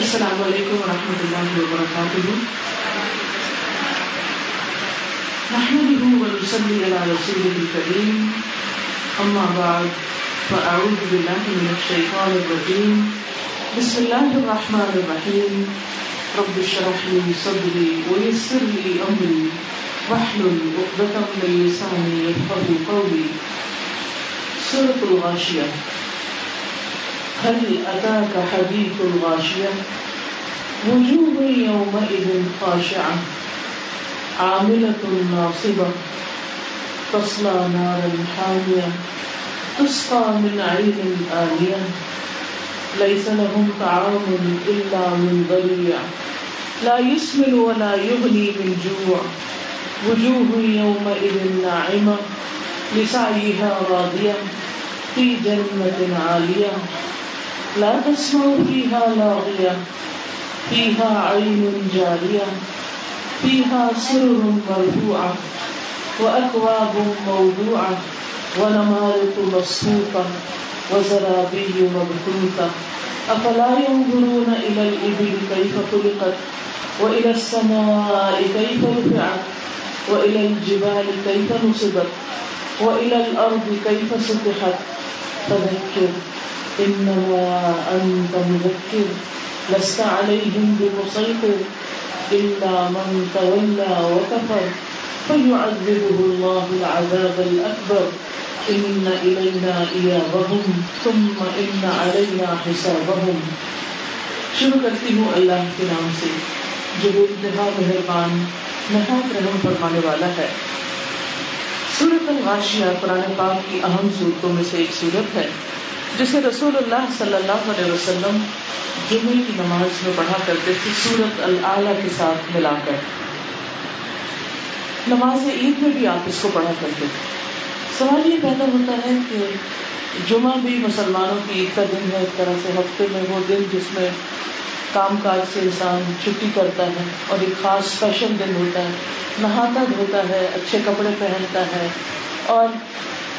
السلام علیکم ورحمۃ اللہ وبرکاتہ۔ نحمده ونصلي على رسوله الكريم أما بعد فأعوذ بالله من الشيطان الرجيم بسم الله الرحمن الرحيم رب اشرح لي صدري ويسر لي أمري واحلل عقدة من لساني يفقهوا قولي سورة الغاشية هل أتاك حديث الغاشية؟ وجوه يومئذ خاشعة، عاملة ناصبة، تصلى نارا حامية، تسقى من عين آنية. ليس لهم طعام إلا من ضريع لا يسمن ولا يغني من جوع. وجوه يومئذ ناعمة، لسعيها راضية، في جنة عالية. لا تسمع فيها لاغية، فيها عين جارية، فيها سرر مرفوعة، وأكواب موضوعة، ونمارق مصفوفة، وزرابي مبثوثة. أفلا ينظرون إلى الإبل كيف خلقت، وإلى السماء كيف رفعت، وإلى الجبال كيف نصبت، وإلى الأرض كيف سطحت. فذكر. إنما أنت مذكر، لست عليهم بمسيطر إلا من تولى وكفر. فيعذبه الله العذاب الأكبر. إن إلينا إيابهم، ثم إن علينا حسابهم. شروع کرتی ہوں اللہ کے نام سے، جو بے انتہا مہربان نہایت رحم فرمانے والا ہے۔ سورت الغاشیہ، قرآن پاک کی اہم صورتوں میں سے ایک صورت ہے۔ جسے رسول اللہ صلی اللہ علیہ وسلم جمعے کی نماز میں پڑھا کرتے تھے، سورت العلیٰ کے ساتھ ملا کر۔ نماز عید میں بھی آپ اس کو پڑھا کرتے تھے۔ سوال یہ پیدا ہوتا ہے کہ جمعہ بھی مسلمانوں کی عید کا دن ہے، ایک طرح سے ہفتے میں وہ دن جس میں کام کاج سے انسان چھٹی کرتا ہے اور ایک خاص اسپیشل دن ہوتا ہے۔ نہاتا دھوتا ہے، اچھے کپڑے پہنتا ہے اور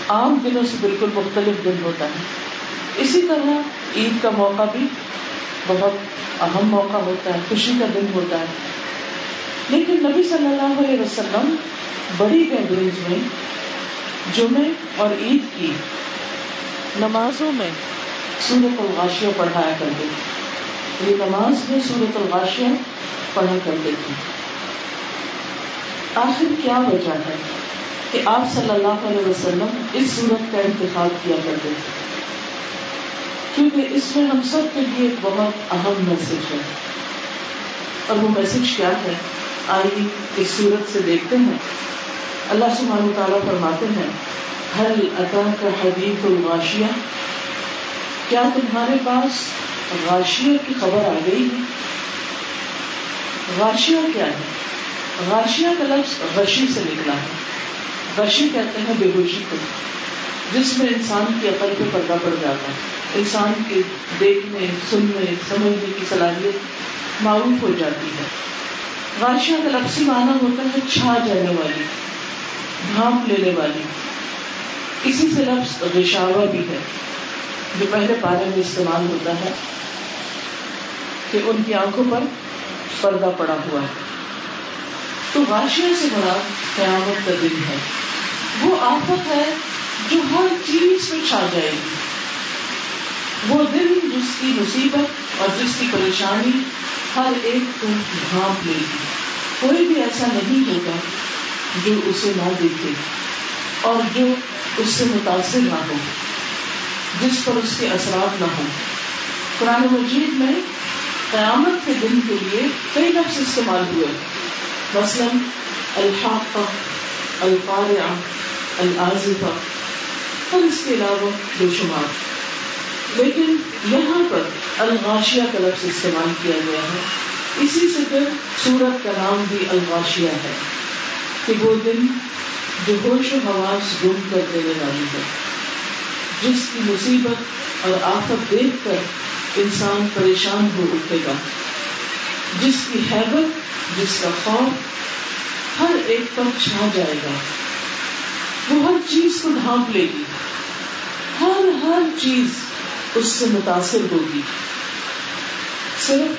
عام دنوں سے بالکل مختلف دن ہوتا ہے۔ اسی طرح عید کا موقع بھی بہت اہم موقع ہوتا ہے، خوشی کا دن ہوتا ہے۔ لیکن نبی صلی اللہ علیہ وسلم بڑی گیدرنگ میں جمعے اور عید کی نمازوں میں سورت الغاشیہ پڑھایا کرتے تھے۔ یہ نماز میں سورت الغاشیہ پڑھا کرتے تھے۔ آخر کیا وجہ ہے کہ آپ صلی اللہ علیہ وسلم اس صورت کا انتخاب کیا کرتے تھے؟ کیونکہ اس میں ہم سب کے لیے ایک بہت اہم میسج ہے۔ اور وہ میسج کیا ہے؟ آئیے اس صورت سے دیکھتے ہیں۔ اللہ سبحانہ تعالیٰ فرماتے ہیں حل عطا کا حدیث الغاشیہ کیا تمہارے پاس غاشیہ کی خبر آ گئی ہے؟ غاشیہ کیا ہے؟ غاشیہ کا لفظ غشی سے نکلا ہے۔ غشی کہتے ہیں بے ہوشی کو۔ جس میں انسان کی عقل پہ پردہ پڑ جاتا ہے، انسان کے دیکھنے، سننے، سمجھنے کی صلاحیت معروف ہو جاتی ہے۔ غاشیہ کا لفظی معنی ہوتا ہے چھا جانے والی بھانپ لینے والی۔ اسی سے لفظ رشاوا بھی ہے، جو پہلے پارے میں استعمال ہوتا ہے کہ ان کی آنکھوں پر پردہ پڑا ہوا ہے۔ تو غاشیہ سے بڑا قیامت کا دن ہے۔ وہ آفت ہے جو ہر چیز میں چھا جائے گی، وہ دن جس کی مصیبت اور جس کی پریشانی ہر ایک کو بھانپ لے گی۔ کوئی بھی ایسا نہیں ہوگا جو اسے نہ دیکھے اور جو اس سے متاثر نہ ہو، جس پر اس کے اثرات نہ ہوں۔ قرآن مجید میں قیامت کے دن کے لیے کئی لفظ استعمال ہوئے۔ مثلاً الحاق القارعہ العازفہ اور اس کے علاوہ بے شمار۔ لیکن یہاں پر الغاشیہ کا لفظ استعمال کیا گیا ہے۔ اسی سے پھر سورت کا نام بھی الغاشیہ ہے کہ وہ دن جو ہوش و حواس گم کر دینے والی ہے، جس کی مصیبت اور آفت دیکھ کر انسان پریشان ہو اٹھے گا۔ جس کی حیبت، جس کا خوف، ہر ایک پر چھا جائے گا۔ وہ ہر چیز کو ڈھانپ لے گی۔ ہر ہر چیز اس سے متاثر ہوگی۔ صرف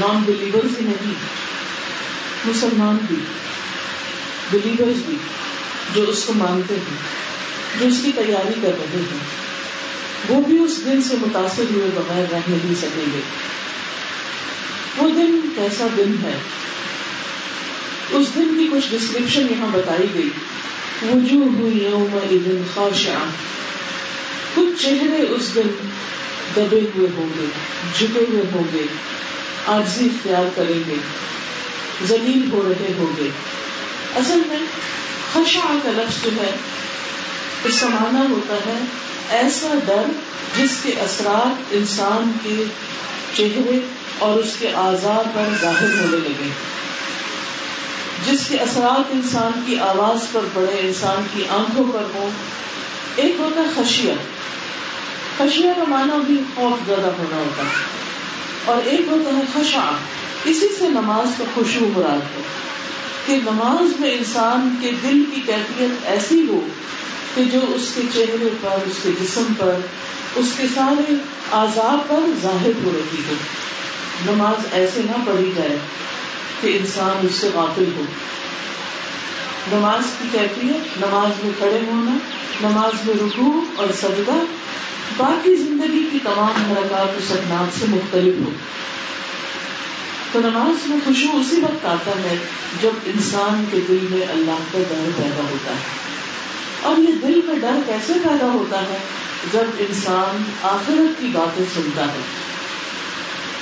نان بلیورز ہی نہیں، مسلمان بھی، بلیورز بھی، جو اس کو مانتے ہیں، جو اس کی تیاری کر رہے ہیں، وہ بھی اس دن سے متاثر ہوئے بغیر رہ نہیں سکیں گے۔ وہ دن کیسا دن ہے؟ اس دن کی کچھ ڈسکرپشن یہاں بتائی گئی۔ وجوہ یوم دن خاشعہ۔ کچھ چہرے اس دن دبے ہوئے ہوں گے، جھکے ہوئے ہوں گے آجزی اختیار کریں گے زلیل ہو رہے ہوں گے۔ اصل میں خشع کا لفظ جو ہے، اس کا معنی ہوتا ہے ایسا ڈر جس کے اثرات انسان کے چہرے اور اس کے آزار پر ظاہر ہونے لگے۔ جس کے اثرات انسان کی آواز پر پڑے، انسان کی آنکھوں پر ہو ایک ہوتا ہے خشیہ خشیہ کا معنی بھی خوف زیادہ ہونا ہوتا ہے۔ اور ایک ہوتا ہے خشا اسی سے نماز کا خوشبو مراد ہے۔ کہ نماز میں انسان کے دل کی کیفیت ایسی ہو کہ جو اس کے چہرے پر، اس کے جسم پر، اس کے سارے آزاد پر ظاہر ہو رہی ہو۔ نماز ایسے نہ پڑھی جائے کہ انسان اس سے غافل ہو۔ نماز کی کیفیت، نماز میں کھڑے ہونا، نماز میں رکوع اور سجدہ باقی زندگی کی تمام حرکات و سکنات سے مختلف ہو تو نماز میں خوشبو اسی وقت آتا ہے جب انسان کے دل میں اللہ کا ڈر پیدا ہوتا ہے۔ اور یہ دل میں ڈر کیسے پیدا ہوتا ہے؟ جب انسان آخرت کی باتیں سنتا ہے۔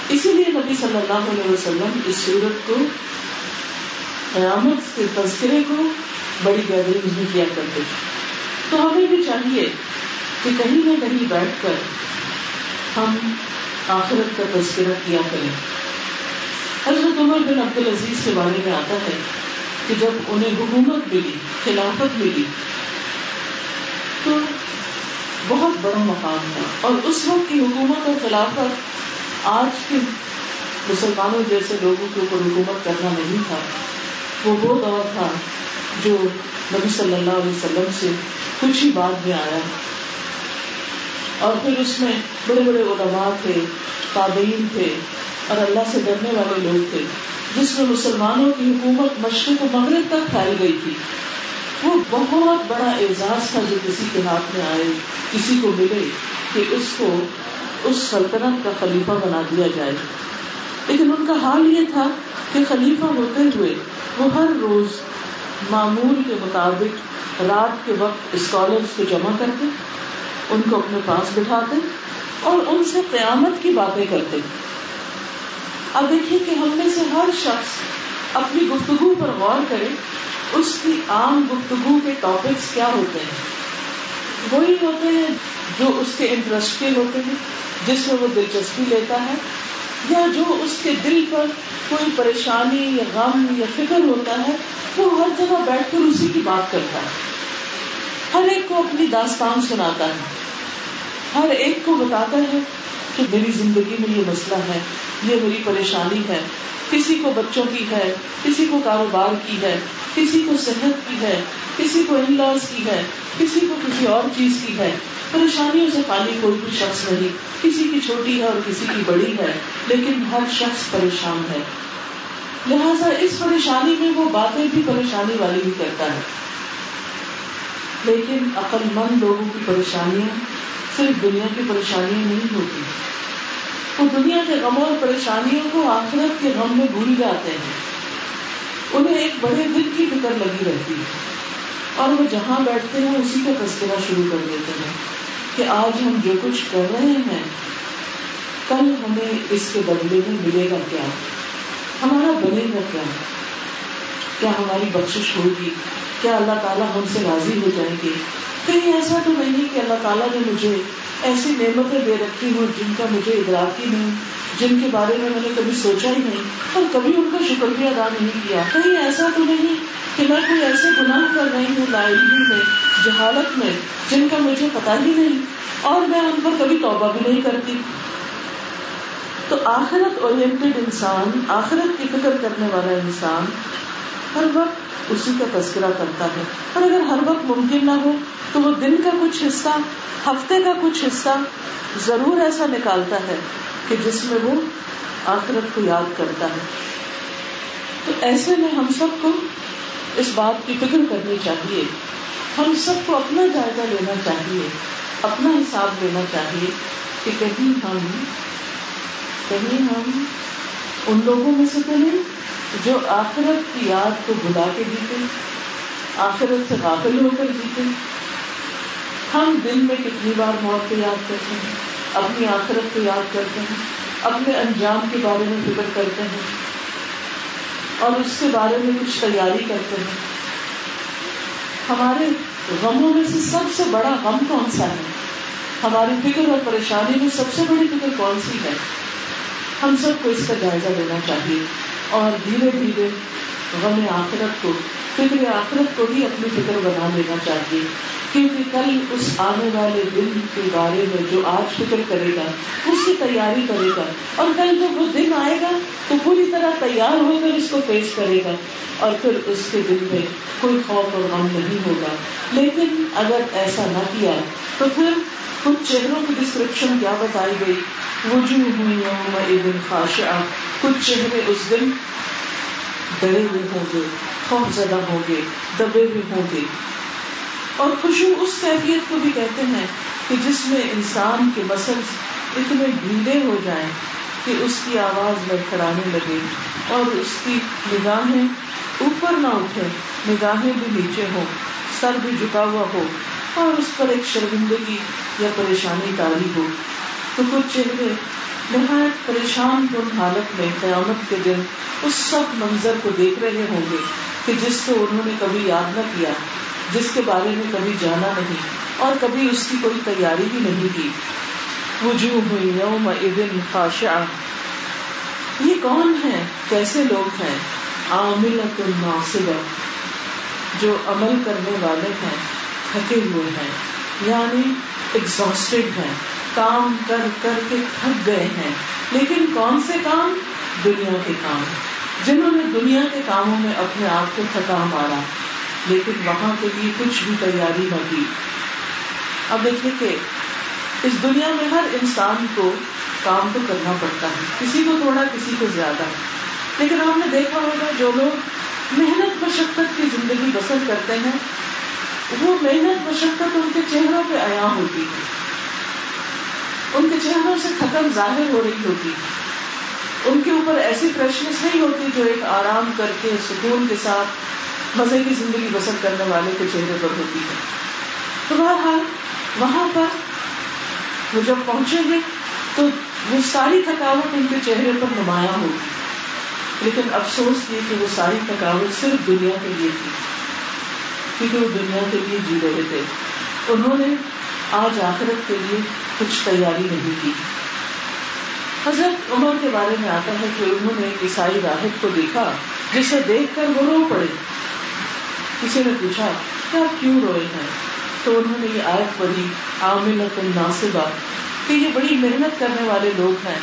اسی لیے نبی صلی اللہ علیہ وسلم اس سورت کو قیامت کے تذکرے کو بڑی گیدرنگ میں کیا کرتے۔ تو ہمیں بھی چاہیے کہ کہیں نہ کہیں بیٹھ کر ہم آخرت کا تذکرہ کیا کریں۔ حضرت عمر بن عبد العزیز کے بارے میں آتا ہے کہ جب انہیں حکومت ملی، خلافت ملی، تو بہت بڑا مقام تھا۔ اور اس وقت کی حکومت اور خلافت آج کے مسلمانوں جیسے لوگوں کے اوپر حکومت کرنا نہیں تھا۔ وہ وہ دور تھا جو نبی صلی اللہ علیہ وسلم سے کچھ ہی بعد میں آیا۔ اور پھر اس میں بڑے بڑے علماء تھے، تابعین تھے، اور اللہ سے ڈرنے والے لوگ تھے، جس میں مسلمانوں کی حکومت مشرق و مغرب تک پھیل گئی تھی۔ وہ بہت بڑا اعزاز تھا جو کسی کے ہاتھ میں آئے، کسی کو ملے کہ اس کو، اس سلطنت کا خلیفہ بنا دیا جائے۔ لیکن ان کا حال یہ تھا کہ خلیفہ ہوتے ہوئے وہ ہر روز معمول کے مطابق رات کے وقت اسکالرس کو جمع کرتے ان کو اپنے پاس بٹھاتے اور ان سے قیامت کی باتیں کرتے۔ اب دیکھیے کہ ہم میں سے ہر شخص اپنی گفتگو پر غور کرے، اس کی عام گفتگو کے ٹاپکس کیا ہوتے ہیں؟ وہی ہوتے ہیں جو اس کے انٹرسٹ کے ہوتے ہیں، جس میں وہ دلچسپی لیتا ہے، یا جو اس کے دل پر کوئی پریشانی یا غم یا فکر ہوتا ہے، وہ ہر جگہ بیٹھ کر اسی کی بات کرتا ہے۔ ہر ایک کو اپنی داستان سناتا ہے۔ ہر ایک کو بتاتا ہے کہ میری زندگی میں یہ مسئلہ ہے، یہ میری پریشانی ہے۔ کسی کو بچوں کی ہے، کسی کو کاروبار کی ہے، کسی کو صحت کی ہے، کسی کو ان لاس کی ہے، کسی کو کسی اور چیز کی ہے۔ پریشانیوں سے خالی کوئی بھی شخص نہیں، کسی کی چھوٹی ہے اور کسی کی بڑی ہے، لیکن ہر شخص پریشان ہے۔ لہذا اس پریشانی میں وہ باتیں بھی پریشانی والی بھی کرتا ہے۔ لیکن عقل مند لوگوں کی پریشانیاں صرف دنیا کی پریشانیاں نہیں ہوتی۔ وہ دنیا کے غموں اور پریشانیوں کو آخرت کے غم میں بھول جاتے ہیں۔ انہیں ایک بڑے دل کی فکر لگی رہتی ہے۔ اور وہ جہاں بیٹھتے ہیں، اسی کا تذکرہ شروع کر دیتے ہیں کہ آج ہم جو کچھ کر رہے ہیں، کل ہمیں اس کے بدلے میں ملے گا کیا؟ ہمارا بنے گا کیا؟ کیا ہماری بخش ہوگی؟ کیا اللہ تعالیٰ ہم سے راضی ہو جائیں گے؟ کہیں ایسا تو نہیں کہ اللہ تعالیٰ نے مجھے ایسی نعمتیں دے رکھی ہوں جن کا مجھے ادراک ہی نہیں، جن کے بارے میں میں نے کبھی سوچا ہی نہیں اور کبھی ان کا شکر ادا نہیں کیا۔ کہیں ایسا تو نہیں کہ میں کوئی ایسے گناہ کر رہی ہوں لائبریری میں، جہالت میں، جن کا مجھے پتا ہی نہیں اور میں ان پر کبھی توبہ بھی نہیں کرتی۔ تو آخرت اورینٹیڈ انسان، آخرت کی فکر کرنے والا انسان ہر وقت اسی کا تذکرہ کرتا ہے۔ اور اگر ہر وقت ممکن نہ ہو، تو وہ دن کا کچھ حصہ، ہفتے کا کچھ حصہ ضرور ایسا نکالتا ہے کہ جس میں وہ آخرت کو یاد کرتا ہے۔ تو ایسے میں ہم سب کو اس بات کی فکر کرنی چاہیے۔ ہم سب کو اپنا جائزہ لینا چاہیے، اپنا حساب لینا چاہیے کہ کہیں ہم کہیں ہم ان لوگوں میں سے تو نہیں جو آخرت کی یاد کو بلا کے جیتے، آخرت سے غافل ہو کر جیتے۔ ہم دن میں کتنی بار موت کو یاد کرتے ہیں، اپنی آخرت کو یاد کرتے ہیں، اپنے انجام کے بارے میں فکر کرتے ہیں۔ اور اس کے بارے میں کچھ تیاری کرتے ہیں۔ ہمارے غموں میں سے سب سے بڑا غم کون سا ہے؟ ہماری فکر اور پریشانی میں سب سے بڑی فکر کون سی ہے؟ ہم سب کو اس کا جائزہ لینا چاہیے۔ اور دھیرے دھیرے غم آخرت کو، فکر آخرت کو بھی اپنی فکر بنا لینا چاہیے۔ کیونکہ کل اس آنے والے دن کے بارے میں جو آج فکر کرے گا، اس کی تیاری کرے گا۔ اور کل جب وہ دن آئے گا، تو پوری طرح تیار ہو کر اس کو پیش کرے گا۔ اور پھر اس کے دل میں کوئی خوف اور غم نہیں ہوگا۔ لیکن اگر ایسا نہ کیا، تو پھر کچھ چہروں کی ڈسکرپشن کیا بتائی گئی؟ وجوہ ہوئی کچھ چہرے اس دن ڈرے ہوئے ہوں گے، خوف زدہ ہوں گے، دبے ہوئے ہوں گے۔ اور خوشبو اس کیفیت کو بھی کہتے ہیں کہ جس میں انسان کے مسل اتنے ڈھیلے ہو جائیں کہ اس کی آواز لڑکھڑانے لگے اور اس کی نگاہیں اوپر نہ اٹھے نگاہیں بھی نیچے ہوں، سر بھی جھکا ہوا ہو۔ اور اس پر ایک شرمندگی یا پریشانی تاری ہو تو کچھ چہرے نہایت پریشان کن حالت میں قیامت کے دن اس سب منظر کو دیکھ رہے ہوں گے کہ جس کو انہوں نے کبھی یاد نہ کیا، جس کے بارے میں کبھی جانا نہیں اور کبھی اس کی کوئی تیاری بھی نہیں کی۔ وجوہ یوم ادن خاشع یہ کون ہے کیسے لوگ ہیں؟ عاملت الناصبہ۔ جو عمل کرنے والے ہیں۔ تھکے ہوئے ہیں یعنی ایگزاسٹڈ ہیں، کام کر کر کے تھک گئے ہیں۔ لیکن کون سے کام؟ دنیا کے کام۔ جنہوں نے دنیا کے کاموں میں اپنے آپ کو تھکا مارا، لیکن وہاں کے لیے کچھ بھی تیاری نہ کی۔ اب دیکھیے کہ اس دنیا میں ہر انسان کو کام تو کرنا پڑتا ہے، کسی کو تھوڑا، کسی کو زیادہ۔ لیکن ہم نے دیکھا ہوگا جو لوگ محنت، مشقت کی زندگی بسر کرتے ہیں وہ محنت مشقت ان کے چہروں پہ عیا ہوتی ہے ان کے چہروں سے تھکن ظاہر ہو رہی ہوتی ان کے اوپر ایسی فریشنس نہیں ہوتی جو ایک آرام کر کے سکون کے ساتھ مزے کی زندگی بسر کرنے والے کے چہرے پر ہوتی ہے۔ تو بہرحال وہاں پر وہ جب پہنچیں گے تو وہ ساری تھکاوٹ ان کے چہرے پر نمایاں ہوگی۔ لیکن افسوس یہ کہ وہ ساری تھکاوٹ صرف دنیا کے لیے تھی۔ کیونکہ وہ دنیا کے لیے جی رہے تھے، انہوں نے آج آخرت کے لیے کچھ تیاری نہیں کی۔ حضرت عمر کے بارے میں آتا ہے کہ انہوں نے عیسائی راہب کو دیکھا، جسے دیکھ کر وہ رو پڑے۔ کسی نے پوچھا کہ آپ کیوں روئے ہیں؟ تو انہوں نے یہ آیت پڑھی عاملت الناصبہ کہ یہ بڑی محنت کرنے والے لوگ ہیں۔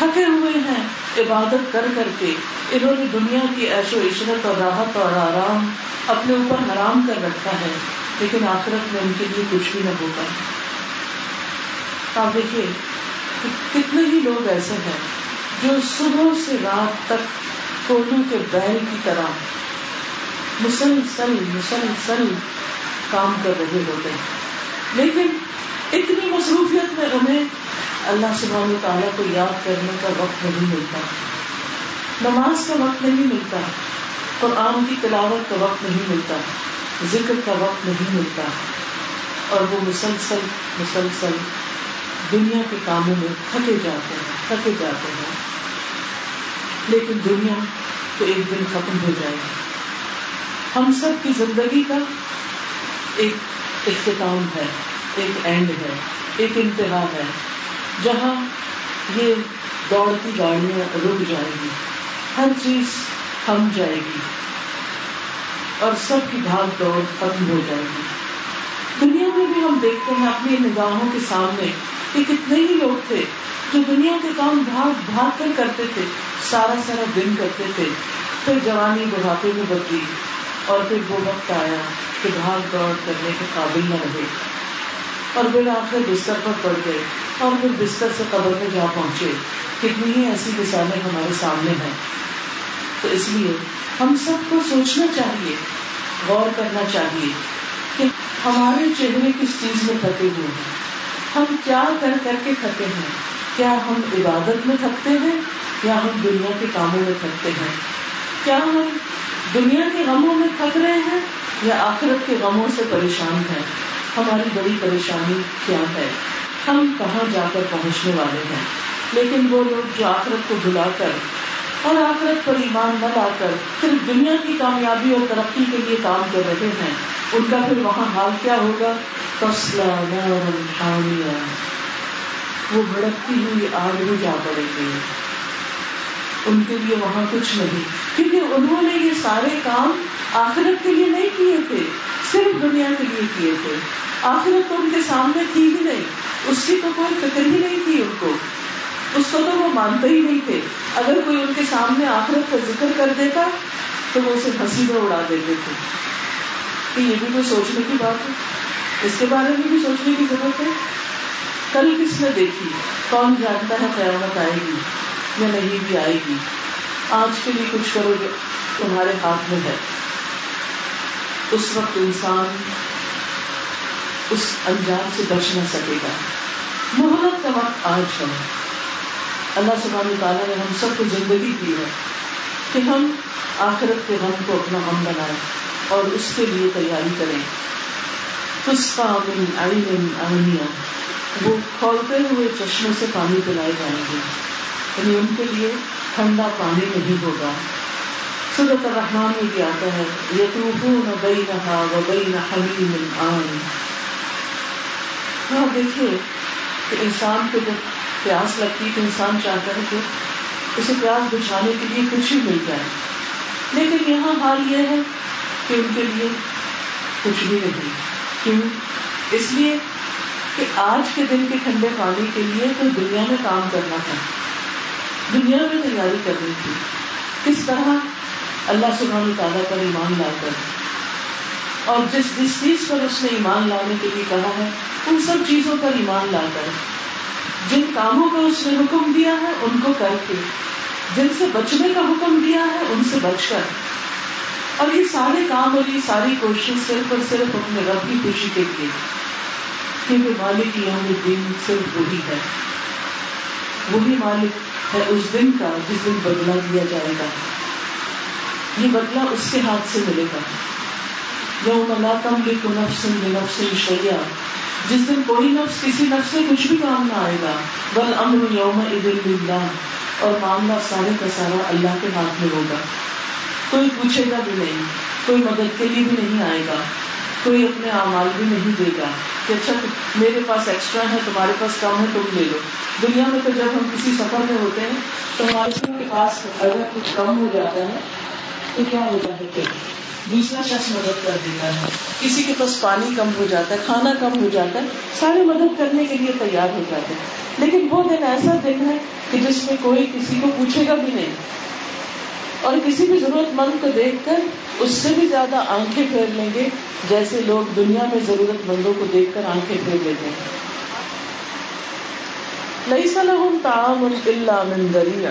تھکے ہوئے ہیں۔ عبادت کر کر کے انہوں نے دنیا کی ایش و عشرت اور راحت اور آرام اپنے اوپر حرام کر رکھا ہے، لیکن آخرت میں ان کے لیے کچھ بھی نہ ہوگا آپ دیکھیے، کتنے ہی لوگ ایسے ہیں جو صبح سے رات تک کوٹو کے بیل کی طرح مسلسل مسلسل کام کر رہے ہوتے ہیں۔ لیکن اتنی مصروفیت میں انہیں اللہ سبحانہ تعالیٰ کو یاد کرنے کا وقت نہیں ملتا۔ نماز کا وقت نہیں ملتا۔ قرآن کی تلاوت کا وقت نہیں ملتا۔ ذکر کا وقت نہیں ملتا۔ اور وہ مسلسل مسلسل دنیا کے کاموں میں تھکے جاتے ہیں، تھکے جاتے ہیں۔ لیکن دنیا تو ایک دن ختم ہو جائے گی۔ ہم سب کی زندگی کا ایک اختتام ہے، ایک اینڈ ہے، ایک انتہا ہے۔ جہاں یہ دوڑتی گاڑیاں رک جائیں گی، ہر چیز تھم جائے گی اور سب کی بھاگ دوڑ ختم ہو جائے گی۔ دنیا میں بھی ہم دیکھتے ہیں اپنی نگاہوں کے سامنے کہ کتنے ہی لوگ تھے جو دنیا کے کام بھاگ بھاگ کر کرتے تھے، سارا سارا دن کرتے تھے۔ پھر جوانی بڑھاپے میں بدلی اور پھر وہ وقت آیا کہ بھاگ دوڑ کرنے کے قابل نہ رہے۔ اور پھر آخر بستر پر پڑ گئے اور پھر بستر سے قبر میں جا پہنچے کتنی ہی ایسی مثالیں ہمارے سامنے ہیں۔ تو اس لیے ہم سب کو سوچنا چاہیے، غور کرنا چاہیے کہ ہمارے چہرے کس چیز میں تھکے ہوئے ہیں۔ ہم کیا کر کر کے تھکے ہیں؟ کیا ہم عبادت میں تھکتے ہیں؟ یا ہم دنیا کے کاموں میں تھکتے ہیں؟ کیا ہم دنیا کے غموں میں تھک رہے ہیں یا آخرت کے غموں سے پریشان ہیں؟ ہماری بڑی پریشانی کیا ہے؟ ہم کہاں جا کر پہنچنے والے ہیں؟ لیکن وہ لوگ جو آخرت کو بلا کر اور آخرت پر ایمان نہ لا کر صرف دنیا کی کامیابی اور ترقی کے لیے کام کر رہے ہیں، ان کا پھر وہاں حال کیا ہوگا؟ وہ بھڑکتی ہوئی آگ میں جا پڑے گی ان کے لیے وہاں کچھ نہیں، کیونکہ انہوں نے یہ سارے کام آخرت کے لیے نہیں کیے تھے، صرف دنیا کے لیے کیے تھے۔ آخرت تو ان کے سامنے تھی ہی نہیں۔ اس کی تو کوئی فکر ہی نہیں تھی ان کو۔ اس کو تو وہ مانتے ہی نہیں تھے۔ اگر کوئی ان کے سامنے آخرت کا ذکر کر دیتا، تو وہ اسے ہنسی میں اڑا دیتے تھے۔ کہ یہ بھی کوئی سوچنے کی بات ہے؟ اس کے بارے میں بھی سوچنے کی ضرورت ہے؟ کل کس نے دیکھی؟ کون جانتا ہے قیامت آئے گی یا نہیں بھی آئے گی؟ آج کے لیے کچھ کرو گے تمہارے ہاتھ میں ہے۔ اس وقت انسان اس انجام سے بچ نہ سکے گا۔ محنت کا وقت آج ہے۔ اللہ سبحانہ تعالیٰ نے ہم سب کو زندگی دی ہے کہ ہم آخرت کے غم کو اپنا غم بنائیں اور اس کے لیے تیاری کریں۔ وہ کھولتے ہوئے چشمے سے پانی پلائے جائیں گے یعنی ان کے لیے ٹھنڈا پانی نہیں ہوگا۔ سورت الرحمان میں بھی آتا ہے۔ یتوفون بینہا و بین حمیم آن۔ ہاں دیکھیے کہ انسان کو جب پیاس لگتی ہے تو انسان چاہتا ہے کہ اسے پیاس بچھانے کے لیے کچھ ہی مل جائے۔ لیکن یہاں حال یہ ہے کہ ان کے لیے کچھ بھی نہیں۔ کیوں؟ اس لیے کہ آج کے دن کے ٹھنڈے پانی کے لیے تو دنیا میں کام کرنا تھا۔ دنیا میں تیاری کرنی تھی۔ کس طرح اللہ سبحانہ تعالیٰ پر ایمان لا کر۔ اور جس جس چیز پر اس نے ایمان لانے کے لیے کہا ہے، ان سب چیزوں پر ایمان لا کر۔ جن کاموں کا اس نے حکم دیا ہے، ان کو کر کے۔ جن سے بچنے کا حکم دیا ہے، ان سے بچ کر۔ اور یہ سارے کام اور یہ ساری کوشش صرف اور صرف اپنے رب کی خوشی کے لیے۔ کیونکہ مالک یوم دن صرف وہی ہے۔ وہی مالک ہے اس دن کا جس دن بدلا دیا جائے گا۔ یہ بدلا اس کے ہاتھ سے ملے گا۔ یوم لا تملک نفس بنفس شیئا۔ جس دن کوئی نفس کسی نفس سے کچھ بھی کام نہ آئے گا بل امر یوم للہ۔ اور معاملہ سارے کا سارا اللہ کے ہاتھ میں ہوگا۔ کوئی پوچھے گا بھی نہیں، کوئی مدد کے لیے بھی نہیں آئے گا۔ کوئی اپنے اعمال بھی نہیں دے گا کہ اچھا میرے پاس ایکسٹرا ہے، تمہارے پاس کم ہے، تم لے لو۔ دنیا میں تو جب ہم کسی سفر میں ہوتے ہیں، تو ہمارے کے پاس اگر کچھ کم ہو جاتا ہے تو کیا ہوتا ہے کہ دوسرا شخص مدد کر دیتا ہے کسی کے پاس پانی کم ہو جاتا ہے کھانا کم ہو جاتا ہے سارے مدد کرنے کے لیے تیار ہو جاتے ہیں لیکن وہ دن ایسا دن ہے کہ جس میں کوئی کسی کو پوچھے گا بھی نہیں اور کسی بھی ضرورت مند کو دیکھ کر اس سے بھی زیادہ آنکھیں پھیر لیں گے جیسے لوگ دنیا میں ضرورت مندوں کو دیکھ کر آنکھیں پھیر لیتے ہیں لئی سلحم تعام من دریا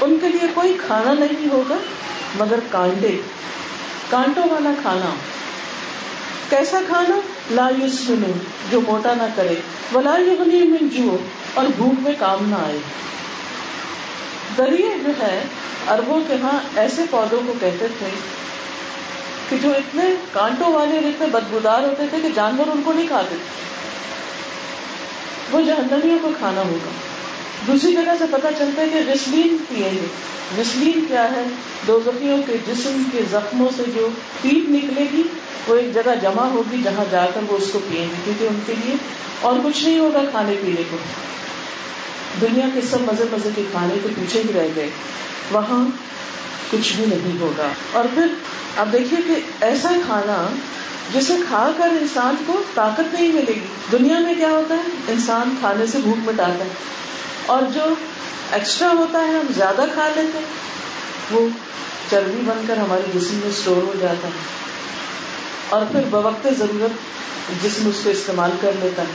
ان کے لیے کوئی کھانا نہیں ہوگا مگر کانڈے کانٹوں والا کھانا۔ کیسا کھانا؟ لا یسمنو جو موٹا نہ کرے۔ ولا یغنی من جو اور بھوک میں کام نہ آئے۔ دریا جو ہے اربوں کے ہاں ایسے پودوں کو کہتے تھے کہ جو اتنے کانٹوں والے اور اتنے بدبودار ہوتے تھے کہ جانور ان کو نہیں کھاتے۔ تھے وہ جہنمیوں کو کھانا ہوگا۔ دوسری جگہ سے پتا چلتا ہے کہ رسلین پیے گے رسلین کیا ہے؟ دو زخیوں کے جسم کے زخموں سے جو پیٹ نکلے گی، وہ ایک جگہ جمع ہوگی جہاں جا کر وہ اس کو پیئیں گے کیونکہ ان کے لیے اور کچھ نہیں ہوگا کھانے پینے کو۔ دنیا کے سب مزے مزے کے کھانے کے پیچھے ہی رہ گئے۔ وہاں کچھ بھی نہیں ہوگا۔ اور پھر اب دیکھیے کہ ایسا کھانا جسے کھا کر انسان کو طاقت نہیں ملے گی۔ دنیا میں کیا ہوتا ہے؟ انسان کھانے سے بھوک مٹاتا ہے۔ اور جو ایکسٹرا ہوتا ہے، ہم زیادہ کھا لیتے ہیں۔ وہ چربی بن کر ہمارے جسم میں اسٹور ہو جاتا ہے۔ اور پھر بوقت ضرورت جسم اس کو استعمال کر لیتا ہے۔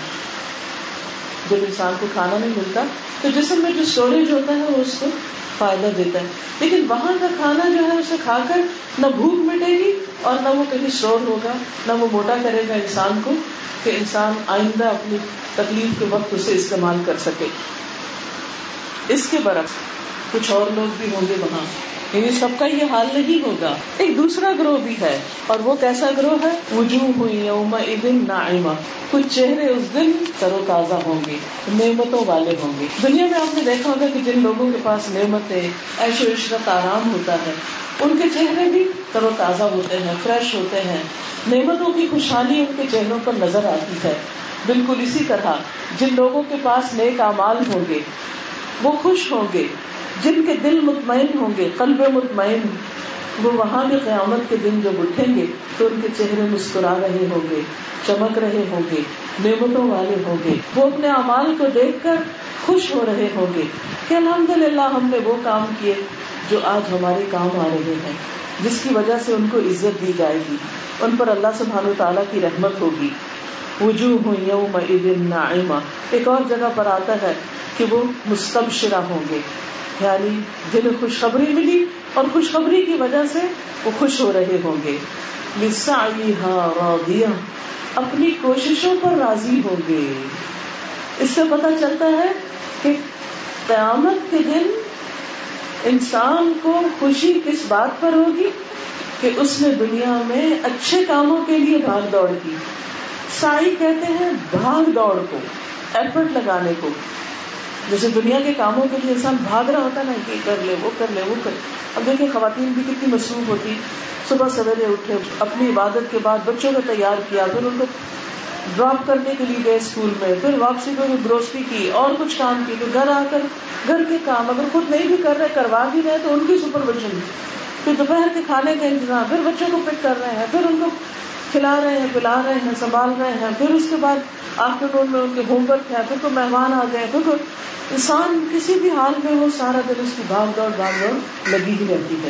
جب انسان کو کھانا نہیں ملتا، تو جسم میں جو اسٹوریج ہوتا ہے، وہ اس کو فائدہ دیتا ہے۔ لیکن وہاں کا کھانا جو ہے، اسے کھا کر نہ بھوک مٹے گی اور نہ وہ کہیں اسٹور ہوگا، نہ وہ موٹا کرے گا انسان کو کہ انسان آئندہ اپنی تکلیف کے وقت اسے استعمال کر سکے۔ اس کے برعکس کچھ اور لوگ بھی ہوں گے وہاں۔ یعنی سب کا یہ حال نہیں ہوگا۔ ایک دوسرا گروہ بھی ہے اور وہ کیسا گروہ ہے؟ وجوہ ہوئی یوم نائمہ کچھ چہرے اس دن تر و تازہ ہوں گے، نعمتوں والے ہوں گے۔ دنیا میں آپ نے دیکھا ہوگا کہ جن لوگوں کے پاس نعمتیں ایش و عشرت آرام ہوتا ہے، ان کے چہرے بھی تر و تازہ ہوتے ہیں، فریش ہوتے ہیں۔ نعمتوں کی خوشحالی ان کے چہروں پر نظر آتی ہے۔ بالکل اسی طرح جن لوگوں کے پاس نیک امال ہوں گے وہ خوش ہوں گے، جن کے دل مطمئن ہوں گے، قلب مطمئن، وہ وہاں کے قیامت کے دن جب اٹھیں گے تو ان کے چہرے مسکرا رہے ہوں گے، چمک رہے ہوں گے، نعمتوں والے ہوں گے۔ وہ اپنے اعمال کو دیکھ کر خوش ہو رہے ہوں گے کہ الحمد للہ ہم نے وہ کام کیے جو آج ہمارے کام آ رہے ہیں، جس کی وجہ سے ان کو عزت دی جائے گی، ان پر اللہ سبحانہ تعالیٰ کی رحمت ہوگی۔ وجوہ یوم نعمہ ایک اور جگہ پر آتا ہے کہ وہ مستبشرہ ہوں گے۔ یعنی جنہیں خوشخبری ملی اور خوشخبری کی وجہ سے وہ خوش ہو رہے ہوں گے۔ اپنی کوششوں پر راضی ہوں گے۔ اس سے پتا چلتا ہے کہ قیامت کے دن انسان کو خوشی کس بات پر ہوگی کہ اس نے دنیا میں اچھے کاموں کے لیے بھاگ دوڑ کی۔ سائی کہتے ہیں بھاگ دوڑ کو ایفرٹ لگانے کو۔ جیسے دنیا کے کاموں کے لیے انسان بھاگ رہا ہوتا نا، کہ کر لے، وہ کر لے، وہ کر۔ اب دیکھیں خواتین بھی کتنی مصروف ہوتی، صبح سویرے اٹھے، اپنی عبادت کے بعد بچوں کو تیار کیا، پھر ان کو ڈراپ کرنے کے لیے گئے اسکول میں، پھر واپسی کو گروسری کی، اور کچھ کام کی پھر گھر آ کر، گھر کے کام اگر خود نہیں بھی کر رہے، کروا بھی رہے، تو ان کی سپرویژن پھر دوپہر کے کھانے کا انتظام، پھر بچوں کو پک کر رہے ہیں، پھر ان کو کھلا رہے ہیں، پلا رہے ہیں، سنبھال رہے ہیں۔ پھر اس کے بعد آفٹر نون میں ان کے ہوم ورک ہے، پھر کوئی مہمان آ گئے پھر انسان کسی بھی حال میں ہو، سارا دن اس کی بھاگ دوڑ بھاگ دوڑ لگی ہی رہتی ہے۔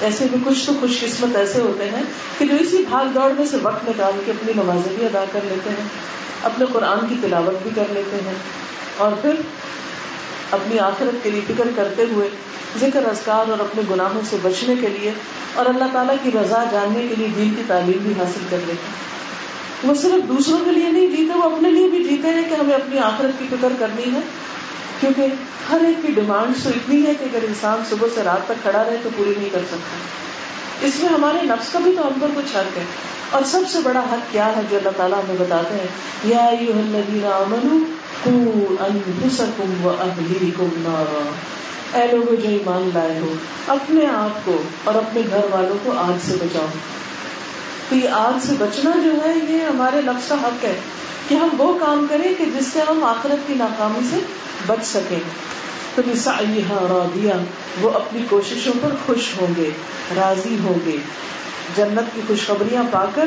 ایسے بھی کچھ تو خوش قسمت ایسے ہوتے ہیں کہ جو اسی بھاگ دوڑ میں سے وقت نکال کے اپنی نمازیں بھی ادا کر لیتے ہیں، اپنے قرآن کی تلاوت بھی کر لیتے ہیں۔ اور پھر اپنی آخرت کے لیے فکر کرتے ہوئے ذکر اذکار اور اپنے گناہوں سے بچنے کے لیے اور اللہ تعالیٰ کی رضا جاننے کے لیے دین کی تعلیم بھی حاصل کر لیتے وہ صرف دوسروں کے لیے نہیں جیتے وہ اپنے لیے بھی جیتے ہیں کہ ہمیں اپنی آخرت کی فکر کرنی ہے۔ کیونکہ ہر ایک کی ڈیمانڈ تو اتنی ہے کہ اگر انسان صبح سے رات تک کھڑا رہے تو پوری نہیں کر سکتا۔ اس میں ہمارے نفس کا بھی تو ہم پر کچھ حق ہے۔ اور سب سے بڑا حق کیا ہے جو اللہ تعالیٰ ہمیں بتاتے ہیں؟ یا اے لوگ جو ایمان لائے ہو، اپنے آپ کو اور اپنے گھر والوں کو آگ سے بچاؤ۔ تو یہ آگ سے بچنا جو ہے، یہ ہمارے نفس کا حق ہے کہ ہم وہ کام کریں کہ جس سے ہم آخرت کی ناکامی سے بچ سکیں۔ تو راضیا وہ اپنی کوششوں پر خوش ہوں گے، راضی ہوں گے۔ جنت کی خوشخبریاں پا کر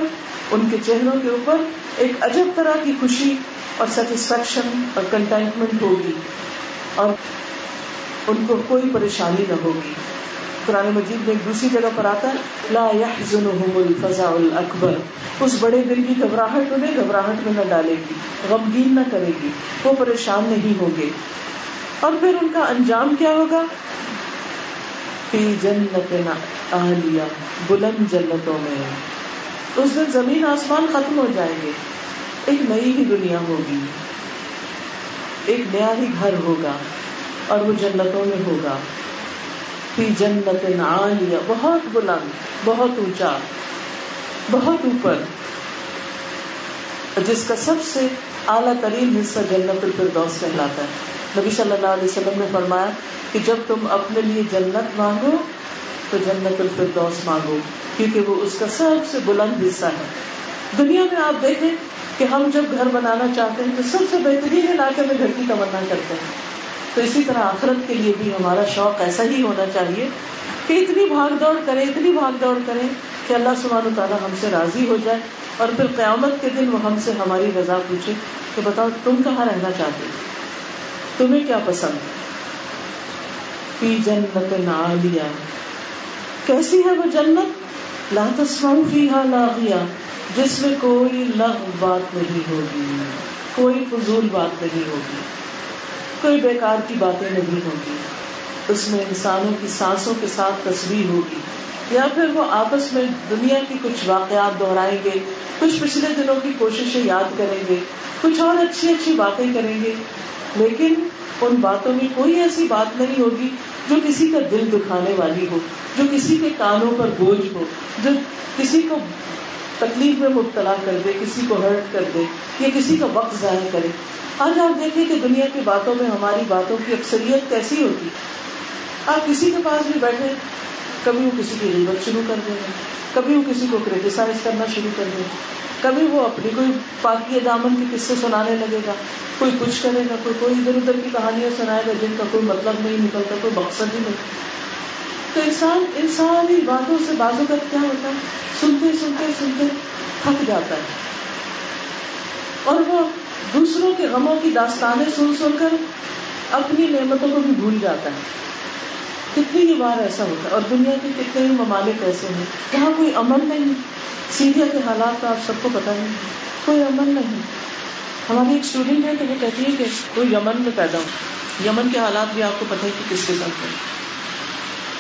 ان کے چہروں کے اوپر ایک عجب طرح کی خوشی اور سیٹسفیکشن اور کنٹینٹمنٹ ہوگی اور ان کو کوئی پریشانی نہ ہوگی۔ قرآن مجید میں ایک دوسری جگہ پر آتا ہے، لا يحزنهم الفزع الاکبر اس بڑے دل کی گھبراہٹ انہیں گھبراہٹ میں نہ ڈالے گی، غمگین نہ کرے گی، وہ پریشان نہیں ہوں گے۔ اور پھر ان کا انجام کیا ہوگا؟ فی جنت عالیہ بلند جنتوں میں اس دن زمین آسمان ختم ہو جائیں گے ایک نئی ہی دنیا ہوگی۔ ایک نیا ہی گھر ہوگا اور وہ جنتوں میں ہوگا۔ فی جنت عالیہ بہت بلند، بہت اونچا، بہت اوپر۔ جس کا سب سے اعلیٰ ترین حصہ جنت الفردوس کہلاتا ہے۔ نبی صلی اللہ علیہ وسلم نے فرمایا کہ جب تم اپنے لیے جنت مانگو تو جنت الفردوس مانگو، کیونکہ وہ اس کا سب سے بلند حصہ ہے۔ دنیا میں آپ دیکھیں کہ ہم جب گھر بنانا چاہتے ہیں تو سب سے بہترین علاقے میں گھر کی تمنا کرتے ہیں۔ تو اسی طرح آخرت کے لیے بھی ہمارا شوق ایسا ہی ہونا چاہیے کہ اتنی بھاگ دوڑ کرے اتنی بھاگ دوڑ کرے کہ اللہ سبحانہ تعالیٰ ہم سے راضی ہو جائے اور پھر قیامت کے دن وہ ہم سے ہماری رضا پوچھے کہ بتاؤ تم کہاں رہنا چاہتے تمہیں کیا پسند؟ پی جنت عالیہ کیسی ہے وہ جنت؟ لا تسمعوا فیہا لاغیہ۔ جس میں کوئی لغ بات نہیں ہوگی، کوئی فضول بات نہیں ہوگی، کوئی بیکار کی باتیں نہیں ہوگی۔ اس میں انسانوں کی سانسوں کے ساتھ تصویر ہوگی، یا پھر وہ آپس میں دنیا کی کچھ واقعات دہرائیں گے، کچھ پچھلے دنوں کی کوششیں یاد کریں گے، کچھ اور اچھی اچھی باتیں کریں گے۔ لیکن ان باتوں میں کوئی ایسی بات نہیں ہوگی جو کسی کا دل دکھانے والی ہو، جو کسی کے کانوں پر بوجھ ہو، جو کسی کو تکلیف میں مبتلا کر دے، کسی کو ہرٹ کر دے، یا کسی کا وقت ضائع کرے۔ آج آپ دیکھیں کہ دنیا کی باتوں میں ہماری باتوں کی اکثریت کیسی ہوتی آپ کسی کے پاس بھی بیٹھے کبھی وہ کسی کی غیبت شروع کر دیں گے کبھی وہ کسی کو کریٹیسائز کرنا شروع کر دیں گے کبھی وہ اپنی کوئی پاکی دامن کے قصے سنانے لگے گا، کوئی کچھ کرے گا، کوئی کوئی ادھر ادھر کی کہانیاں سنائے گا، جن کا کوئی مطلب نہیں نکلتا، کوئی مقصد ہی نہیں۔ تو انسان ان ساری باتوں سے بازو کا کیا ہوتا ہے؟ سنتے سنتے سنتے تھک جاتا ہے۔ اور وہ دوسروں کے غموں کی داستانیں سن سن کر اپنی نعمتوں کو بھی بھول جاتا ہے۔ کتنی ہی بار ایسا ہوتا ہے اور دنیا کے کتنے ہی ممالک ایسے ہیں جہاں کوئی امن نہیں سیریا کے حالات کا آپ سب کو پتا نہیں کوئی امن نہیں۔ ہماری ایک اسٹوڈینٹ ہے تو وہ کہتی ہے کہ کوئی یمن میں پیدا ہو۔ یمن کے حالات بھی آپ کو پتا ہے کہ کس کے ساتھ ہے۔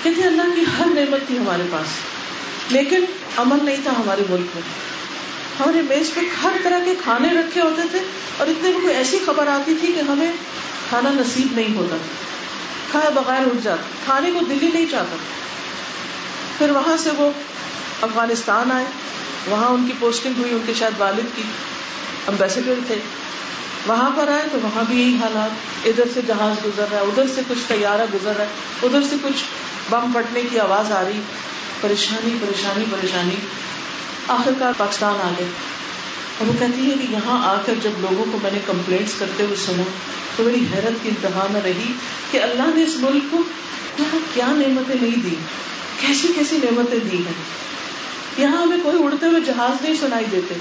کہتے اللہ کی ہر نعمت تھی ہمارے پاس، لیکن امن نہیں تھا ہمارے ملک میں۔ ہمارے میز پہ ہر طرح کے کھانے رکھے ہوتے تھے اور اتنے میں کوئی ایسی خبر آتی تھی کہ ہمیں کھانا نصیب نہیں ہوتا۔ کھایا بغیر اٹھ جاتا، کھانے کو دلی نہیں چاہتا۔ پھر وہاں سے وہ افغانستان آئے، وہاں ان کی پوسٹنگ ہوئی، ان کے شاید والد کی امبیسڈر تھے۔ وہاں پر آئے تو وہاں بھی یہی حالات، ادھر سے جہاز گزر رہا ہے، ادھر سے کچھ طیارہ گزر رہا ہے، ادھر سے کچھ بم پھٹنے کی آواز آ رہی۔ پریشانی پریشانی پریشانی۔ آخر کار پاکستان آ گئے۔ اور وہ کہتی ہے کہ یہاں آ کر جب لوگوں کو میں نے کمپلینٹس کرتے ہوئے سنا تو میری حیرت کی انتہا میں رہی کہ اللہ نے اس ملک کو یہاں کیا نعمتیں نہیں دی؟ کیسی کیسی نعمتیں دی ہیں؟ یہاں ہمیں کوئی اڑتے ہوئے جہاز نہیں سنائی دیتے،